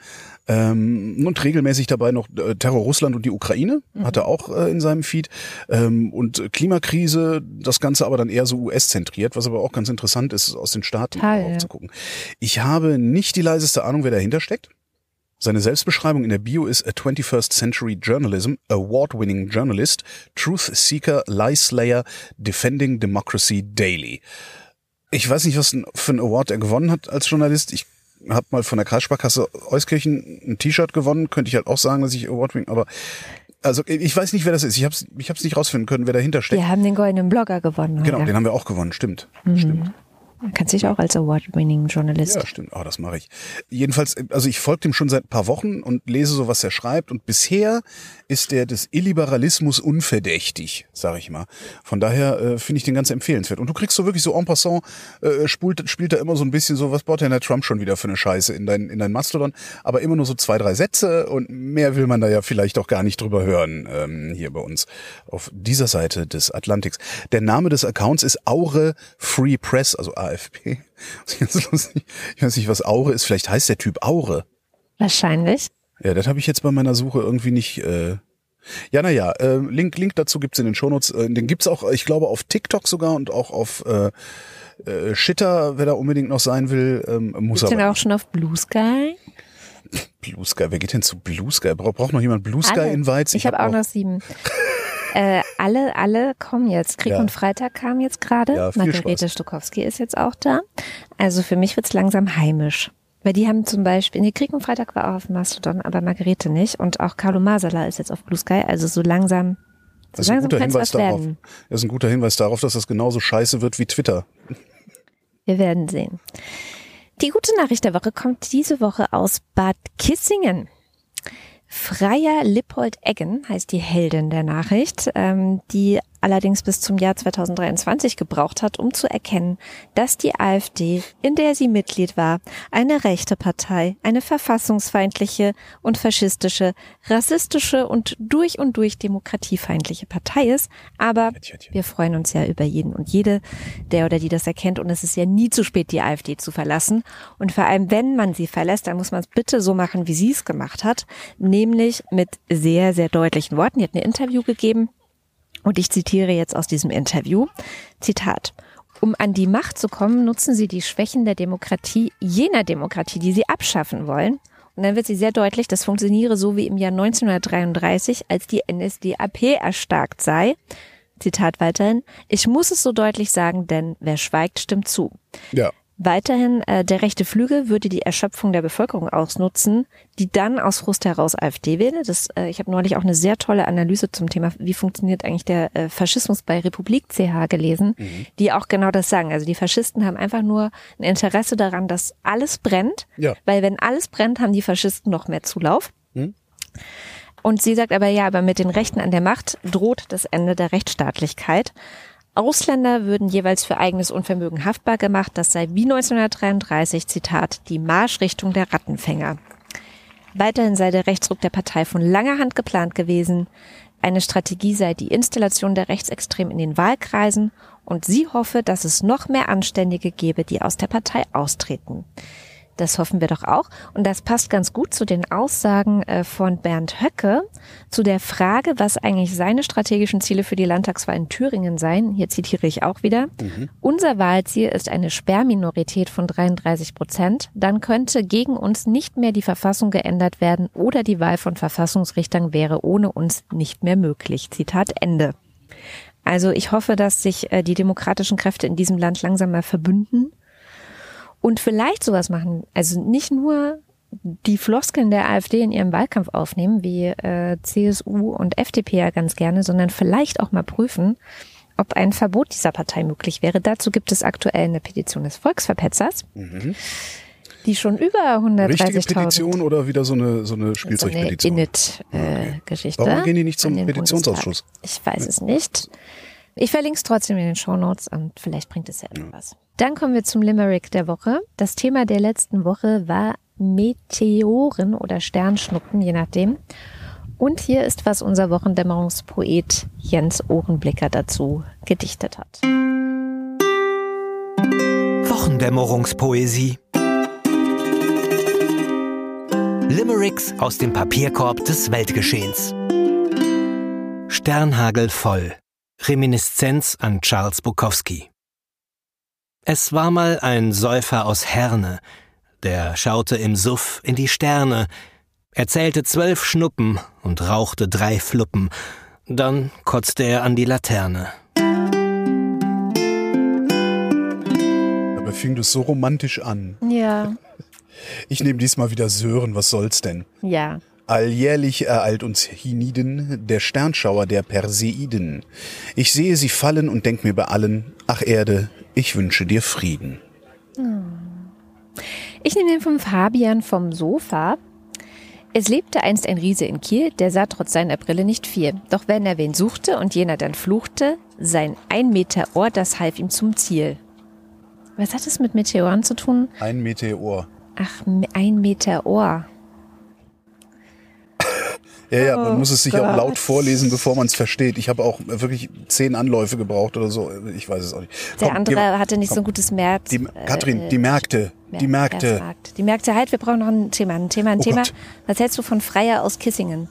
Ähm, und regelmäßig dabei noch äh, Terror Russland und die Ukraine, mhm. hat er auch äh, in seinem Feed. Ähm, und Klimakrise, das Ganze aber dann eher so US-zentriert, was aber auch ganz interessant ist, aus den Staaten Teil, zu gucken. Ich habe nicht die leiseste Ahnung, wer dahinter steckt. Seine Selbstbeschreibung in der Bio ist a 21st Century Journalism, Award-winning Journalist, Truth Seeker, Lie Slayer, Defending Democracy Daily. Ich weiß nicht, was für ein Award er gewonnen hat als Journalist. Ich habe mal von der Kreissparkasse Euskirchen ein T-Shirt gewonnen, könnte ich halt auch sagen, dass ich Award-winning, aber also ich weiß nicht, wer das ist. Ich habe es ich hab's nicht rausfinden können, wer dahinter steckt. Wir haben den goldenen Blogger gewonnen. Genau, oder? den haben wir auch gewonnen, stimmt. Mhm. Stimmt. Man kann sich auch als Award-winning Journalist. Ja, stimmt. Ah, oh, das mache ich. Jedenfalls, also ich folge dem schon seit ein paar Wochen und lese so, was er schreibt. Und bisher ist der des Illiberalismus unverdächtig, sage ich mal. Von daher äh, finde ich den ganz empfehlenswert. Und du kriegst so wirklich so en passant, äh, spielt, spielt da immer so ein bisschen so, was baut denn der Trump schon wieder für eine Scheiße in dein, in dein Mastodon? Aber immer nur so zwei, drei Sätze und mehr will man da ja vielleicht auch gar nicht drüber hören ähm, hier bei uns auf dieser Seite des Atlantiks. Der Name des Accounts ist Aure Free Press, also AFP. <laughs> Ich weiß nicht, was Aure ist. Vielleicht heißt der Typ Aure. Wahrscheinlich. Ja, das habe ich jetzt bei meiner Suche irgendwie nicht. Äh ja, naja, äh, Link, Link dazu gibt's in den Shownotes. Äh, den gibt's auch, ich glaube, auf TikTok sogar und auch auf äh, äh, Shitter, wer da unbedingt noch sein will, ähm, muss Gibt's aber. den auch schon auf Blue Sky? Blue Sky, wer geht denn zu Blue Sky? Braucht braucht noch jemand Blue Sky Alle. Invites? Ich, ich habe hab auch noch sieben. Äh, alle, alle kommen jetzt. Krieg Ja. und Freitag kam jetzt gerade. Ja, Margarete Spaß. Stokowski ist jetzt auch da. Also für mich wird's langsam heimisch. Weil die haben zum Beispiel, nee, Krieg und Freitag war auch auf Mastodon, aber Margarete nicht. Und auch Carlo Masala ist jetzt auf Blue Sky. Also so langsam, so Das ist ein langsam guter kann's Hinweis was darauf. werden. Das ist ein guter Hinweis darauf, dass das genauso scheiße wird wie Twitter. Wir werden sehen. Die gute Nachricht der Woche kommt diese Woche aus Bad Kissingen. Freya Lippold-Eggen heißt die Heldin der Nachricht, ähm, die allerdings bis zum Jahr 2023 gebraucht hat, um zu erkennen, dass die AfD, in der sie Mitglied war, eine rechte Partei, eine verfassungsfeindliche und faschistische, rassistische und durch und durch demokratiefeindliche Partei ist. Aber wir freuen uns ja über jeden und jede, der oder die das erkennt. Und es ist ja nie zu spät, die AfD zu verlassen. Und vor allem, wenn man sie verlässt, dann muss man es bitte so machen, wie sie es gemacht hat, nämlich mit sehr, sehr deutlichen Worten. Die hat ein Interview gegeben und ich zitiere jetzt aus diesem Interview. Zitat. Um an die Macht zu kommen, nutzen sie die Schwächen der Demokratie, jener Demokratie, die sie abschaffen wollen. Und dann wird sie sehr deutlich, das funktioniere so wie im Jahr 1933, als die NSDAP erstarkt sei. Zitat weiterhin. Ich muss es so deutlich sagen, denn wer schweigt, stimmt zu. Ja. Weiterhin, äh, der rechte Flügel würde die Erschöpfung der Bevölkerung ausnutzen, die dann aus Frust heraus AfD wähle. Das, äh, ich habe neulich auch eine sehr tolle Analyse zum Thema, wie funktioniert eigentlich der äh, Faschismus bei Republik CH gelesen, die auch genau das sagen. Also die Faschisten haben einfach nur ein Interesse daran, dass alles brennt, Ja. weil wenn alles brennt, haben die Faschisten noch mehr Zulauf. Hm? Und sie sagt aber ja, aber mit den Rechten an der Macht droht das Ende der Rechtsstaatlichkeit. Ausländer würden jeweils für eigenes Unvermögen haftbar gemacht. Das sei wie 1933, Zitat, die Marschrichtung der Rattenfänger. Weiterhin sei der Rechtsruck der Partei von langer Hand geplant gewesen. Eine Strategie sei die Installation der Rechtsextremen in den Wahlkreisen und sie hoffe, dass es noch mehr Anständige gebe, die aus der Partei austreten. Das hoffen wir doch auch. Und das passt ganz gut zu den Aussagen äh, von Bernd Höcke zu der Frage, was eigentlich seine strategischen Ziele für die Landtagswahl in Thüringen seien. Hier zitiere ich auch wieder. Unser Wahlziel ist eine Sperrminorität von 33 Prozent. Dann könnte gegen uns nicht mehr die Verfassung geändert werden oder die Wahl von Verfassungsrichtern wäre ohne uns nicht mehr möglich. Zitat Ende. Also ich hoffe, dass sich äh, die demokratischen Kräfte in diesem Land langsam mal verbünden und vielleicht sowas machen. Also nicht nur die Floskeln der AfD in ihrem Wahlkampf aufnehmen, wie äh, CSU und FDP ja ganz gerne, sondern vielleicht auch mal prüfen, ob ein Verbot dieser Partei möglich wäre. Dazu gibt es aktuell eine Petition des Volksverpetzers, die schon über Mhm. Richtige 130.000 Petition oder wieder so eine, so eine so eine Spielzeugpetition? Init-Geschichte. Warum gehen die nicht zum Petitionsausschuss? Bundestag. Ich weiß es nicht. Ich verlinke es trotzdem in den Shownotes und vielleicht bringt es ja irgendwas. Dann kommen wir zum Limerick der Woche. Das Thema der letzten Woche war Meteoren oder Sternschnuppen, je nachdem. Und hier ist, was unser Wochendämmerungspoet Jens Ohrenblicker dazu gedichtet hat. Wochendämmerungspoesie. Limericks aus dem Papierkorb des Weltgeschehens. Sternhagel voll. Reminiszenz an Charles Bukowski. Es war mal ein Säufer aus Herne, der schaute im Suff in die Sterne, er zählte zwölf Schnuppen und rauchte drei Fluppen, dann kotzte er an die Laterne. Dabei fing das so romantisch an. Ja, <laughs> Ich nehme diesmal wieder Sören, was soll's denn? ja. Alljährlich ereilt uns Hiniden der Sternschauer der Perseiden. Ich sehe sie fallen und denk mir bei allen, ach Erde, ich wünsche dir Frieden. Ich nehme den von Fabian vom Sofa. Es lebte einst ein Riese in Kiel, der sah trotz seiner Brille nicht viel. Doch wenn er wen suchte und jener dann fluchte, sein ein Meter Ohr, das half ihm zum Ziel. Was hat es mit Meteoren zu tun? Ein Meteor. Ach, ein Meter Ohr. Ja, ja, man Oh muss es sich auch laut vorlesen, bevor man es versteht. Ich habe auch wirklich zehn Anläufe gebraucht oder so. Ich weiß es auch nicht. Der Komm, andere geh- hatte nicht so ein gutes März. Die, Katrin, die Märkte, die Märkte. Die Märkte, halt, wir brauchen noch ein Thema. Ein Thema, ein Oh Thema. Gott. Was hältst du von Freier aus Kissingen?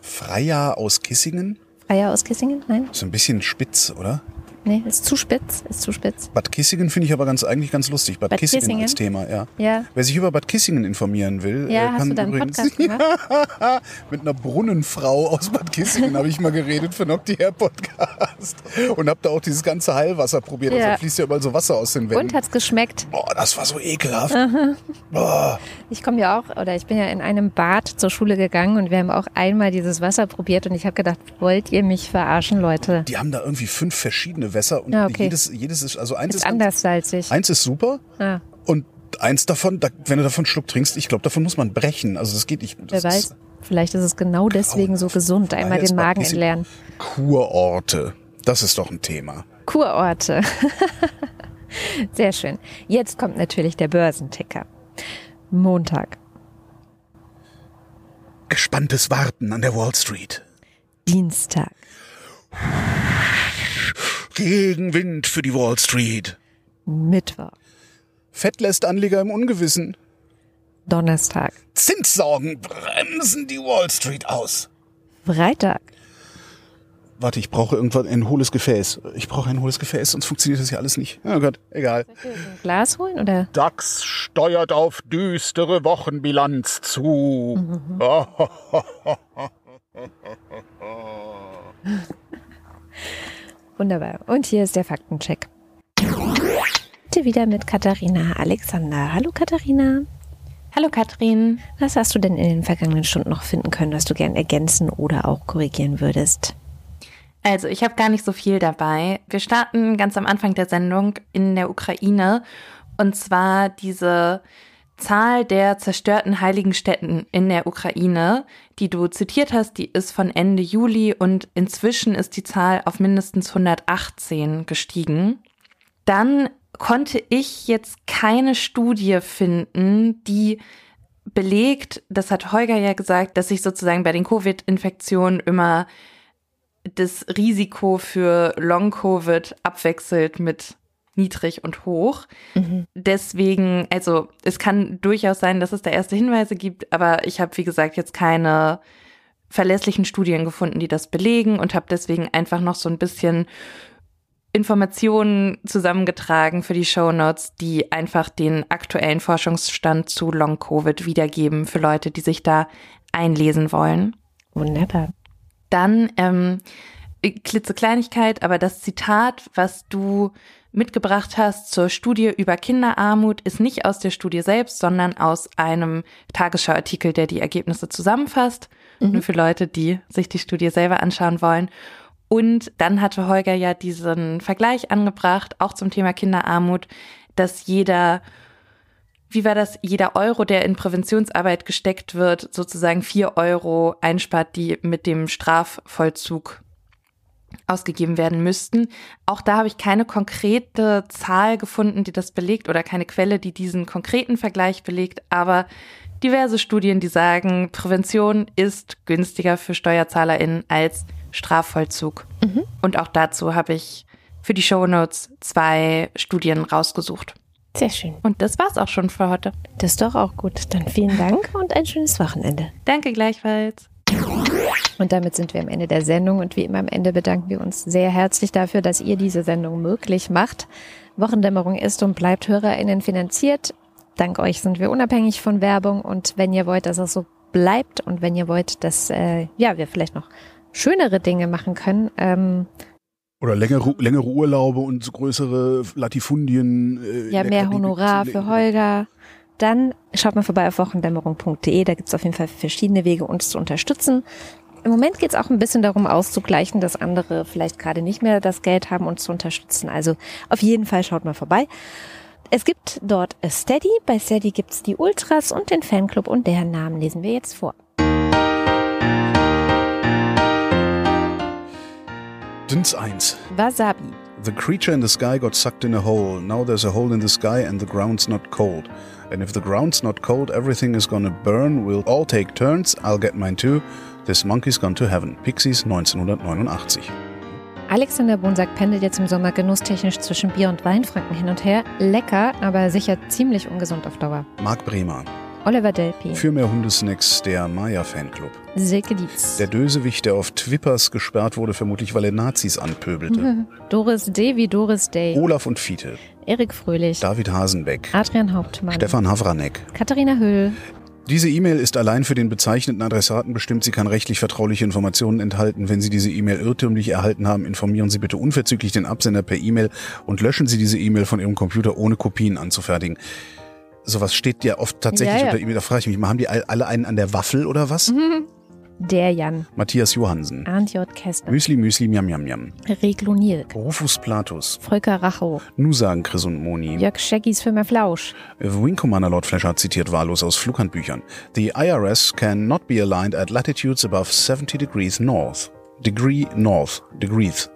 Freya aus Kissingen? Freier aus Kissingen? Nein? So ein bisschen spitz, oder? Nee, ist zu spitz, ist zu spitz. Bad Kissingen finde ich aber ganz eigentlich ganz lustig. Bad, Bad Kissingen, Kissingen? als Thema, ja. Ja. Wer sich über Bad Kissingen informieren will, Ja, äh, hast kann du da übrigens Podcast gemacht? <laughs> mit einer Brunnenfrau aus Bad Kissingen habe ich mal geredet für Nocti Air Podcast und habe da auch dieses ganze Heilwasser probiert. Also Ja. da fließt ja überall so Wasser aus den Wänden. Und hat's geschmeckt? Boah, das war so ekelhaft. Ich komme ja auch, oder ich bin ja in einem Bad zur Schule gegangen und wir haben auch einmal dieses Wasser probiert und ich habe gedacht, wollt ihr mich verarschen, Leute? Die haben da irgendwie fünf verschiedene Wässer und Ja, okay. jedes, jedes ist, also eins ist, Ist anders salzig. eins ist super Ah, und eins davon, da, wenn du davon einen Schluck trinkst, ich glaube, davon muss man brechen. Also das geht nicht. wer Das weiß, vielleicht ist es genau deswegen so gesund, einmal den Magen entleeren. Kurorte. Das ist doch ein Thema. Kurorte. <laughs> Sehr schön. Jetzt kommt natürlich der Börsenticker. Montag, Gespanntes Warten an der Wall Street. Dienstag, Gegenwind für die Wall Street. Mittwoch, Fett lässt Anleger im Ungewissen. Donnerstag, Zinssorgen bremsen die Wall Street aus. Freitag, Warte, ich brauche irgendwann ein hohles Gefäß. Ich brauche ein hohles Gefäß, sonst funktioniert das ja alles nicht. Oh Gott, egal. ein Glas holen oder? DAX steuert auf düstere Wochenbilanz zu. <laughs> <laughs> Wunderbar. Und hier ist der Faktencheck. Heute wieder mit Katharina Alexander. Hallo Katharina. Hallo Katrin. Was hast du denn in den vergangenen Stunden noch finden können, was du gern ergänzen oder auch korrigieren würdest? Also, ich habe gar nicht so viel dabei. Wir starten ganz am Anfang der Sendung in der Ukraine und zwar diese Zahl der zerstörten heiligen Städten in der Ukraine, die du zitiert hast, die ist von Ende Juli und inzwischen ist die Zahl auf mindestens 118 gestiegen. Dann konnte ich jetzt keine Studie finden, die belegt, das hat Holger ja gesagt, dass sich sozusagen bei den Covid-Infektionen immer das Risiko für Long-Covid abwechselt mit niedrig und hoch. Deswegen, also es kann durchaus sein, dass es da erste Hinweise gibt, aber ich habe, wie gesagt, jetzt keine verlässlichen Studien gefunden, die das belegen und habe deswegen einfach noch so ein bisschen Informationen zusammengetragen für die Show Notes, die einfach den aktuellen Forschungsstand zu Long Covid wiedergeben für Leute, die sich da einlesen wollen. Wunderbar. Dann ähm, klitzekleinigkeit, aber das Zitat, was du mitgebracht hast zur Studie über Kinderarmut, ist nicht aus der Studie selbst, sondern aus einem Tagesschauartikel, der die Ergebnisse zusammenfasst. Nur für Leute, die sich die Studie selber anschauen wollen. Und dann hatte Holger ja diesen Vergleich angebracht, auch zum Thema Kinderarmut, dass jeder, wie war das, jeder Euro, der in Präventionsarbeit gesteckt wird, sozusagen vier Euro einspart, die mit dem Strafvollzug ausgegeben werden müssten. Auch da habe ich keine konkrete Zahl gefunden, die das belegt oder keine Quelle, die diesen konkreten Vergleich belegt, aber diverse Studien, die sagen, Prävention ist günstiger für SteuerzahlerInnen als Strafvollzug. Und auch dazu habe ich für die Shownotes zwei Studien rausgesucht. Sehr schön. Und das war's auch schon für heute. Das ist doch auch gut. Dann vielen Dank und ein schönes Wochenende. Danke gleichfalls. Und damit sind wir am Ende der Sendung und wie immer am Ende bedanken wir uns sehr herzlich dafür, dass ihr diese Sendung möglich macht. Wochendämmerung ist und bleibt HörerInnen finanziert. Dank euch sind wir unabhängig von Werbung und wenn ihr wollt, dass es so bleibt und wenn ihr wollt, dass äh, ja wir vielleicht noch schönere Dinge machen können, ähm, Oder längere, längere Urlaube und größere Latifundien. Äh, ja, mehr Honorar für. Holger, dann schaut mal vorbei auf wochendämmerung.de. Da gibt es auf jeden Fall verschiedene Wege, uns zu unterstützen. Im Moment geht es auch ein bisschen darum auszugleichen, dass andere vielleicht gerade nicht mehr das Geld haben, uns zu unterstützen. Also auf jeden Fall schaut mal vorbei. Es gibt dort Steady. Bei Steady gibt's die Ultras und den Fanclub und deren Namen lesen wir jetzt vor. Dins 1. Wasabi, The creature in the sky got sucked in a hole. Now there's a hole in the sky and the ground's not cold. And if the ground's not cold, everything is gonna burn. We'll all take turns. I'll get mine too. This monkey's gone to heaven. Pixies 1989. Alexander Bonsack pendelt jetzt im Sommer genusstechnisch zwischen Bier und Weinfranken hin und her. Lecker, aber sicher ziemlich ungesund auf Dauer. Marc Bremer. Oliver Delpi, Für mehr Hundesnacks der Maya-Fanclub. Silke Dietz, Der Dösewicht, der auf Twippers gesperrt wurde, vermutlich weil er Nazis anpöbelte. <laughs> Doris D. wie Doris Day, Olaf und Fiete. Erik Fröhlich, David Hasenbeck. Adrian Hauptmann, Stefan Havranek. Katharina Höll, Diese E-Mail ist allein für den bezeichneten Adressaten bestimmt. Sie kann rechtlich vertrauliche Informationen enthalten. Wenn Sie diese E-Mail irrtümlich erhalten haben, informieren Sie bitte unverzüglich den Absender per E-Mail und löschen Sie diese E-Mail von Ihrem Computer, ohne Kopien anzufertigen. Sowas steht ja oft tatsächlich Ja, ja. unter E-Mail. Da frage ich mich mal, haben die all- alle einen an der Waffel oder was? der Jan, Matthias Johansen. Arndt J. Kästner, Müsli, Müsli, Miam, Miam, Miam. Reglo Nilk, Rufus Platus. Volker Rachow, Nusagen Chris und Moni. Jörg Scheckis für mehr Flausch, Wing Commander Lord Flasher zitiert wahllos aus Flughandbüchern. The IRS can not be aligned at latitudes above 70 degrees north. Degree north. Degrees.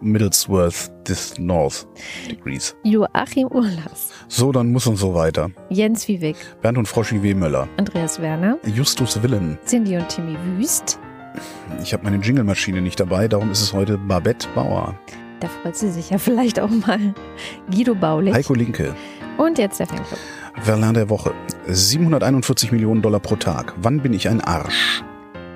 Middlesworth this north. Degrees. Joachim Urlas, So, dann muss und so weiter. Jens Wiewig, Bernd und Froschi W. Möller. Andreas Werner, Justus Willen. Cindy und Timmy Wüst, Ich habe meine Jingle-Maschine nicht dabei, darum ist es heute Babette Bauer. da freut sie sich ja vielleicht auch mal, Guido Baulich Heiko Linke. und jetzt der Fanclub. Verlin der Woche. 741 Millionen Dollar pro Tag. Wann bin ich ein Arsch?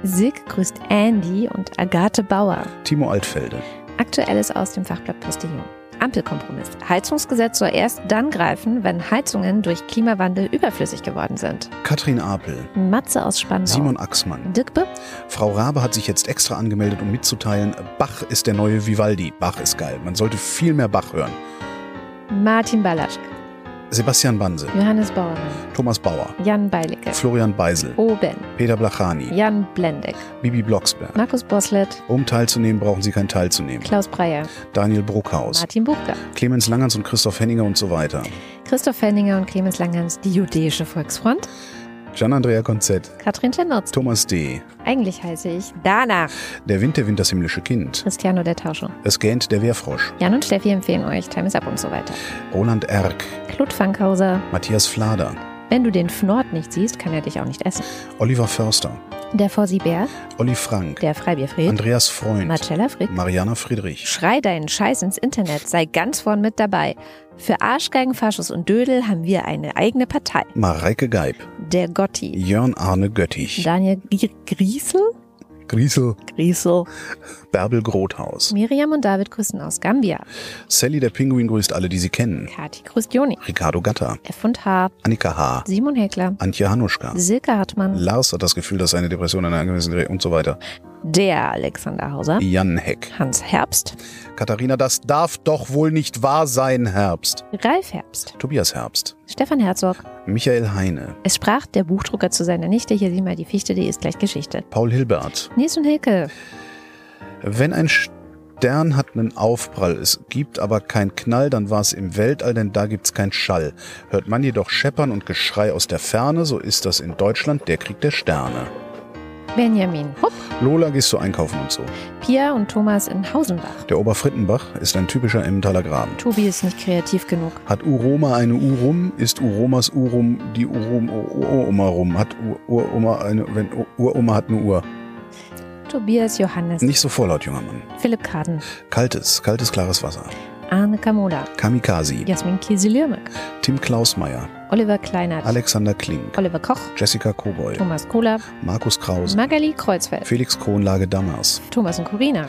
Silk grüßt Andy und Agathe Bauer. Timo Altfelde. Aktuelles aus dem Fachblatt Postillon. Ampelkompromiss. Heizungsgesetz soll erst dann greifen, wenn Heizungen durch Klimawandel überflüssig geworden sind. Katrin Apel. Matze aus Spandau. Simon Axmann. Dirkbe, Frau Rabe hat sich jetzt extra angemeldet, um mitzuteilen, Bach ist der neue Vivaldi. Bach ist geil. Man sollte viel mehr Bach hören. Martin Balaschk, Sebastian Banse, Johannes Bauermann, Thomas Bauer, Jan Beilicke, Florian Beisel, Oben, Peter Blachani, Jan Blendeck, Bibi Blocksberg. Markus Boslett, Um teilzunehmen, brauchen Sie kein teilzunehmen. Klaus Breyer, Daniel Bruckhaus, Martin Buchka, Clemens Langerns und Christoph Henninger und so weiter. Christoph Fenninger und Clemens Langhans, die Judäische Volksfront, Gian-Andrea Konzett, Katrin Czernotz. Thomas D., Eigentlich heiße ich Danach, der Wind, der Wind, das himmlische Kind. Cristiano der Tauscher. Es gähnt der Wehrfrosch. Jan und Steffi empfehlen euch Time is Up und so weiter. Roland Erck, Claude Fankhauser, Matthias Flader, wenn du den Fnord nicht siehst, kann er dich auch nicht essen. Oliver Förster, Der Fossi Bär, Olli Frank, der Freibierfried, Andreas Freund, Marcella Frick. Mariana Friedrich, Schrei deinen Scheiß ins Internet, sei ganz vorn mit dabei. Für Arschgeigen, Faschos und Dödel haben wir eine eigene Partei. Mareike Geib, Der Gotti. Jörn Arne Göttich, Daniel G Griesel? Griesel, Griesel. Bärbel Grothaus, Miriam und David grüßen aus Gambia. Sally der Pinguin grüßt alle, die sie kennen. Kati grüßt Joni. Ricardo Gatter, F und H. Annika H., Simon Häkler. Antje Hanuschka. Silke Hartmann. Lars hat das Gefühl, dass seine Depression eine angemessene und so weiter. Der Alexander Hauser. Jan Heck. Hans Herbst. Katharina, das darf doch wohl nicht wahr sein, Herbst. Ralf Herbst. Tobias Herbst. Stefan Herzog. Michael Heine. Es sprach der Buchdrucker zu seiner Nichte. Hier sieh mal die Fichte, die ist gleich Geschichte. Paul Hilbert. Nils und Hilke. Wenn ein Stern hat einen Aufprall, es gibt aber kein Knall, dann war es im Weltall, denn da gibt's kein Schall. Hört man jedoch Scheppern und Geschrei aus der Ferne, so ist das in Deutschland der Krieg der Sterne. Benjamin Hupp. Lola, gehst du einkaufen und so. Pia und Thomas in Hausenbach. Der Oberfrittenbach ist ein typischer Emmentaler Graben. Tobi ist nicht kreativ genug. Hat Uroma eine Urum, ist Uromas Urum die Urum Uroma rum. Hat Ur- Uroma eine, wenn Ur- Uroma hat eine Uhr. Tobias Johannes. Nicht so vorlaut, junger Mann. Philipp Kaden. Kaltes, kaltes, klares Wasser. Arne Kamola. Kamikaze. Jasmin Kieselirmek. Tim Klausmeier. Oliver Kleinert. Alexander Klink. Oliver Koch. Jessica Koboy. Thomas Kohler. Markus Krause. Magali Kreuzfeld. Felix Kronlage Dammers. Thomas und Corina.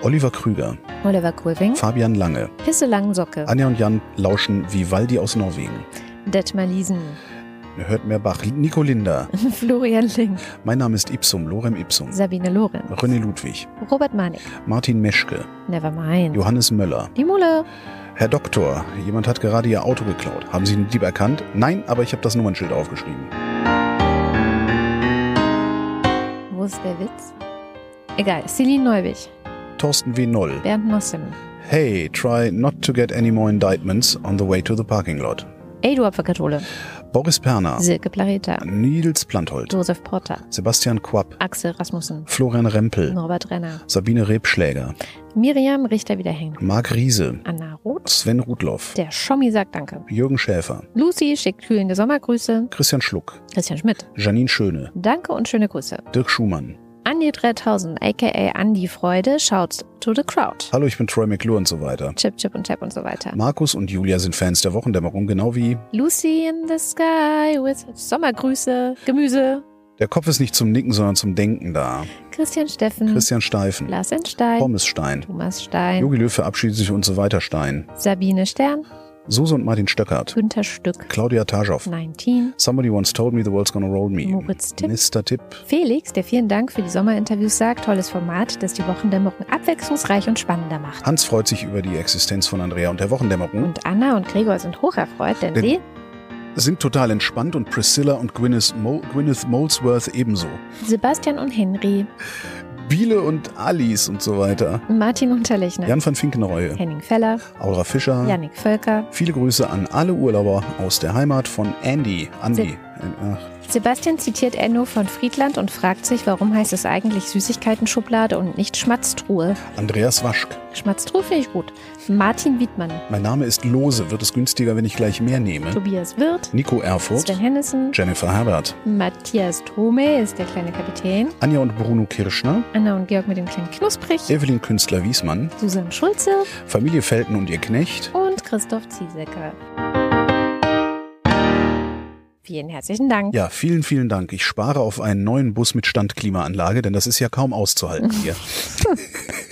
Oliver Krüger. Oliver Kulwing. Fabian Lange. Pisse Langsocke. Anja und Jan lauschen Vivaldi aus Norwegen. Detmar Liesen. Hört mehr Bach. Nico Linder. <laughs> Florian Link. Mein Name ist Ipsum, Lorem Ipsum. Sabine Lorenz. René Ludwig. Robert Manik. Martin Meschke. Nevermind. Johannes Möller. Die Mule. Herr Doktor, jemand hat gerade Ihr Auto geklaut. Haben Sie den Dieb erkannt? Nein, aber ich habe das Nummernschild aufgeschrieben. Wo ist der Witz? Egal. Celine Neubig. Thorsten W. Noll. Bernd Nossim. Hey, try not to get any more indictments on the way to the parking lot. Ey, du Opferkathole. Boris Perner. Silke Planeta. Nils Planthold. Josef Porter. Sebastian Quapp. Axel Rasmussen. Florian Rempel. Norbert Renner. Sabine Rebschläger. Miriam Richter wieder hängen. Marc Riese. Anna Roth. Sven Rudloff. Der Schommi sagt Danke. Jürgen Schäfer. Lucy schickt kühlende Sommergrüße. Christian Schluck. Christian Schmidt. Janine Schöne. Danke und schöne Grüße. Dirk Schumann. Andi 3000, aka Andi Freude, shouts to the crowd. Hallo, ich bin Troy McClure und so weiter. Chip, Chip und Tap und so weiter. Markus und Julia sind Fans der Wochendämmerung, genau wie Lucy in the sky with Sommergrüße, Gemüse. der Kopf ist nicht zum Nicken, sondern zum Denken da. Christian Steffen, Christian Steifen, Lars Enstein, Pommes Stein, Thomas Stein, Jogi Löw verabschiedet sich und so weiter Stein. Sabine Stern, Suse und Martin Stöckert, Günther Stück, Claudia Tajow. 19, Somebody once told me the world's gonna roll me. Moritz Tipp. Mr. Tipp. Felix, der vielen Dank für die Sommerinterviews sagt, tolles Format, das die Wochendämmerung abwechslungsreich und spannender macht. Hans freut sich über die Existenz von Andrea und der Wochendämmerung. Und Anna und Gregor sind hocherfreut, denn Denn- sie, Sind total entspannt und Priscilla und Gwyneth, Mo Gwyneth Molesworth ebenso. Sebastian und Henry, Biele und Alice und so weiter. Martin Unterlechner, Jan van Finkenreue, Henning Feller, Aura Fischer. Yannick Völker, Viele Grüße an alle Urlauber aus der Heimat von Andy. Andy. Ach, Sebastian zitiert Enno von Friedland und fragt sich, warum heißt es eigentlich Süßigkeitenschublade und nicht Schmatztruhe? Andreas Waschk. Schmatztruhe finde ich gut. Martin Wiedmann, Mein Name ist Lose. Wird es günstiger, wenn ich gleich mehr nehme? Tobias Wirth, Nico Erfurt. Sven Hennissen, Jennifer Herbert. Matthias Thome ist der kleine Kapitän, Anja und Bruno Kirschner. Anna und Georg mit dem kleinen Knusprig, Evelyn Künstler-Wiesmann. Susanne Schulze Familie Felten und ihr Knecht. und Christoph Ziesecker. Vielen herzlichen Dank. Ja, vielen, vielen Dank. Ich spare auf einen neuen Bus mit Standklimaanlage, denn das ist ja kaum auszuhalten hier. <laughs>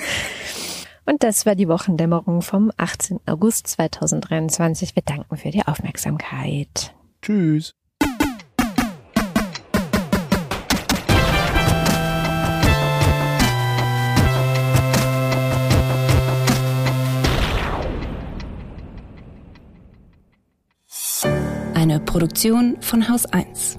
Und das war die Wochendämmerung vom 18. August 2023. Wir danken für die Aufmerksamkeit. Tschüss. Eine Produktion von Haus 1.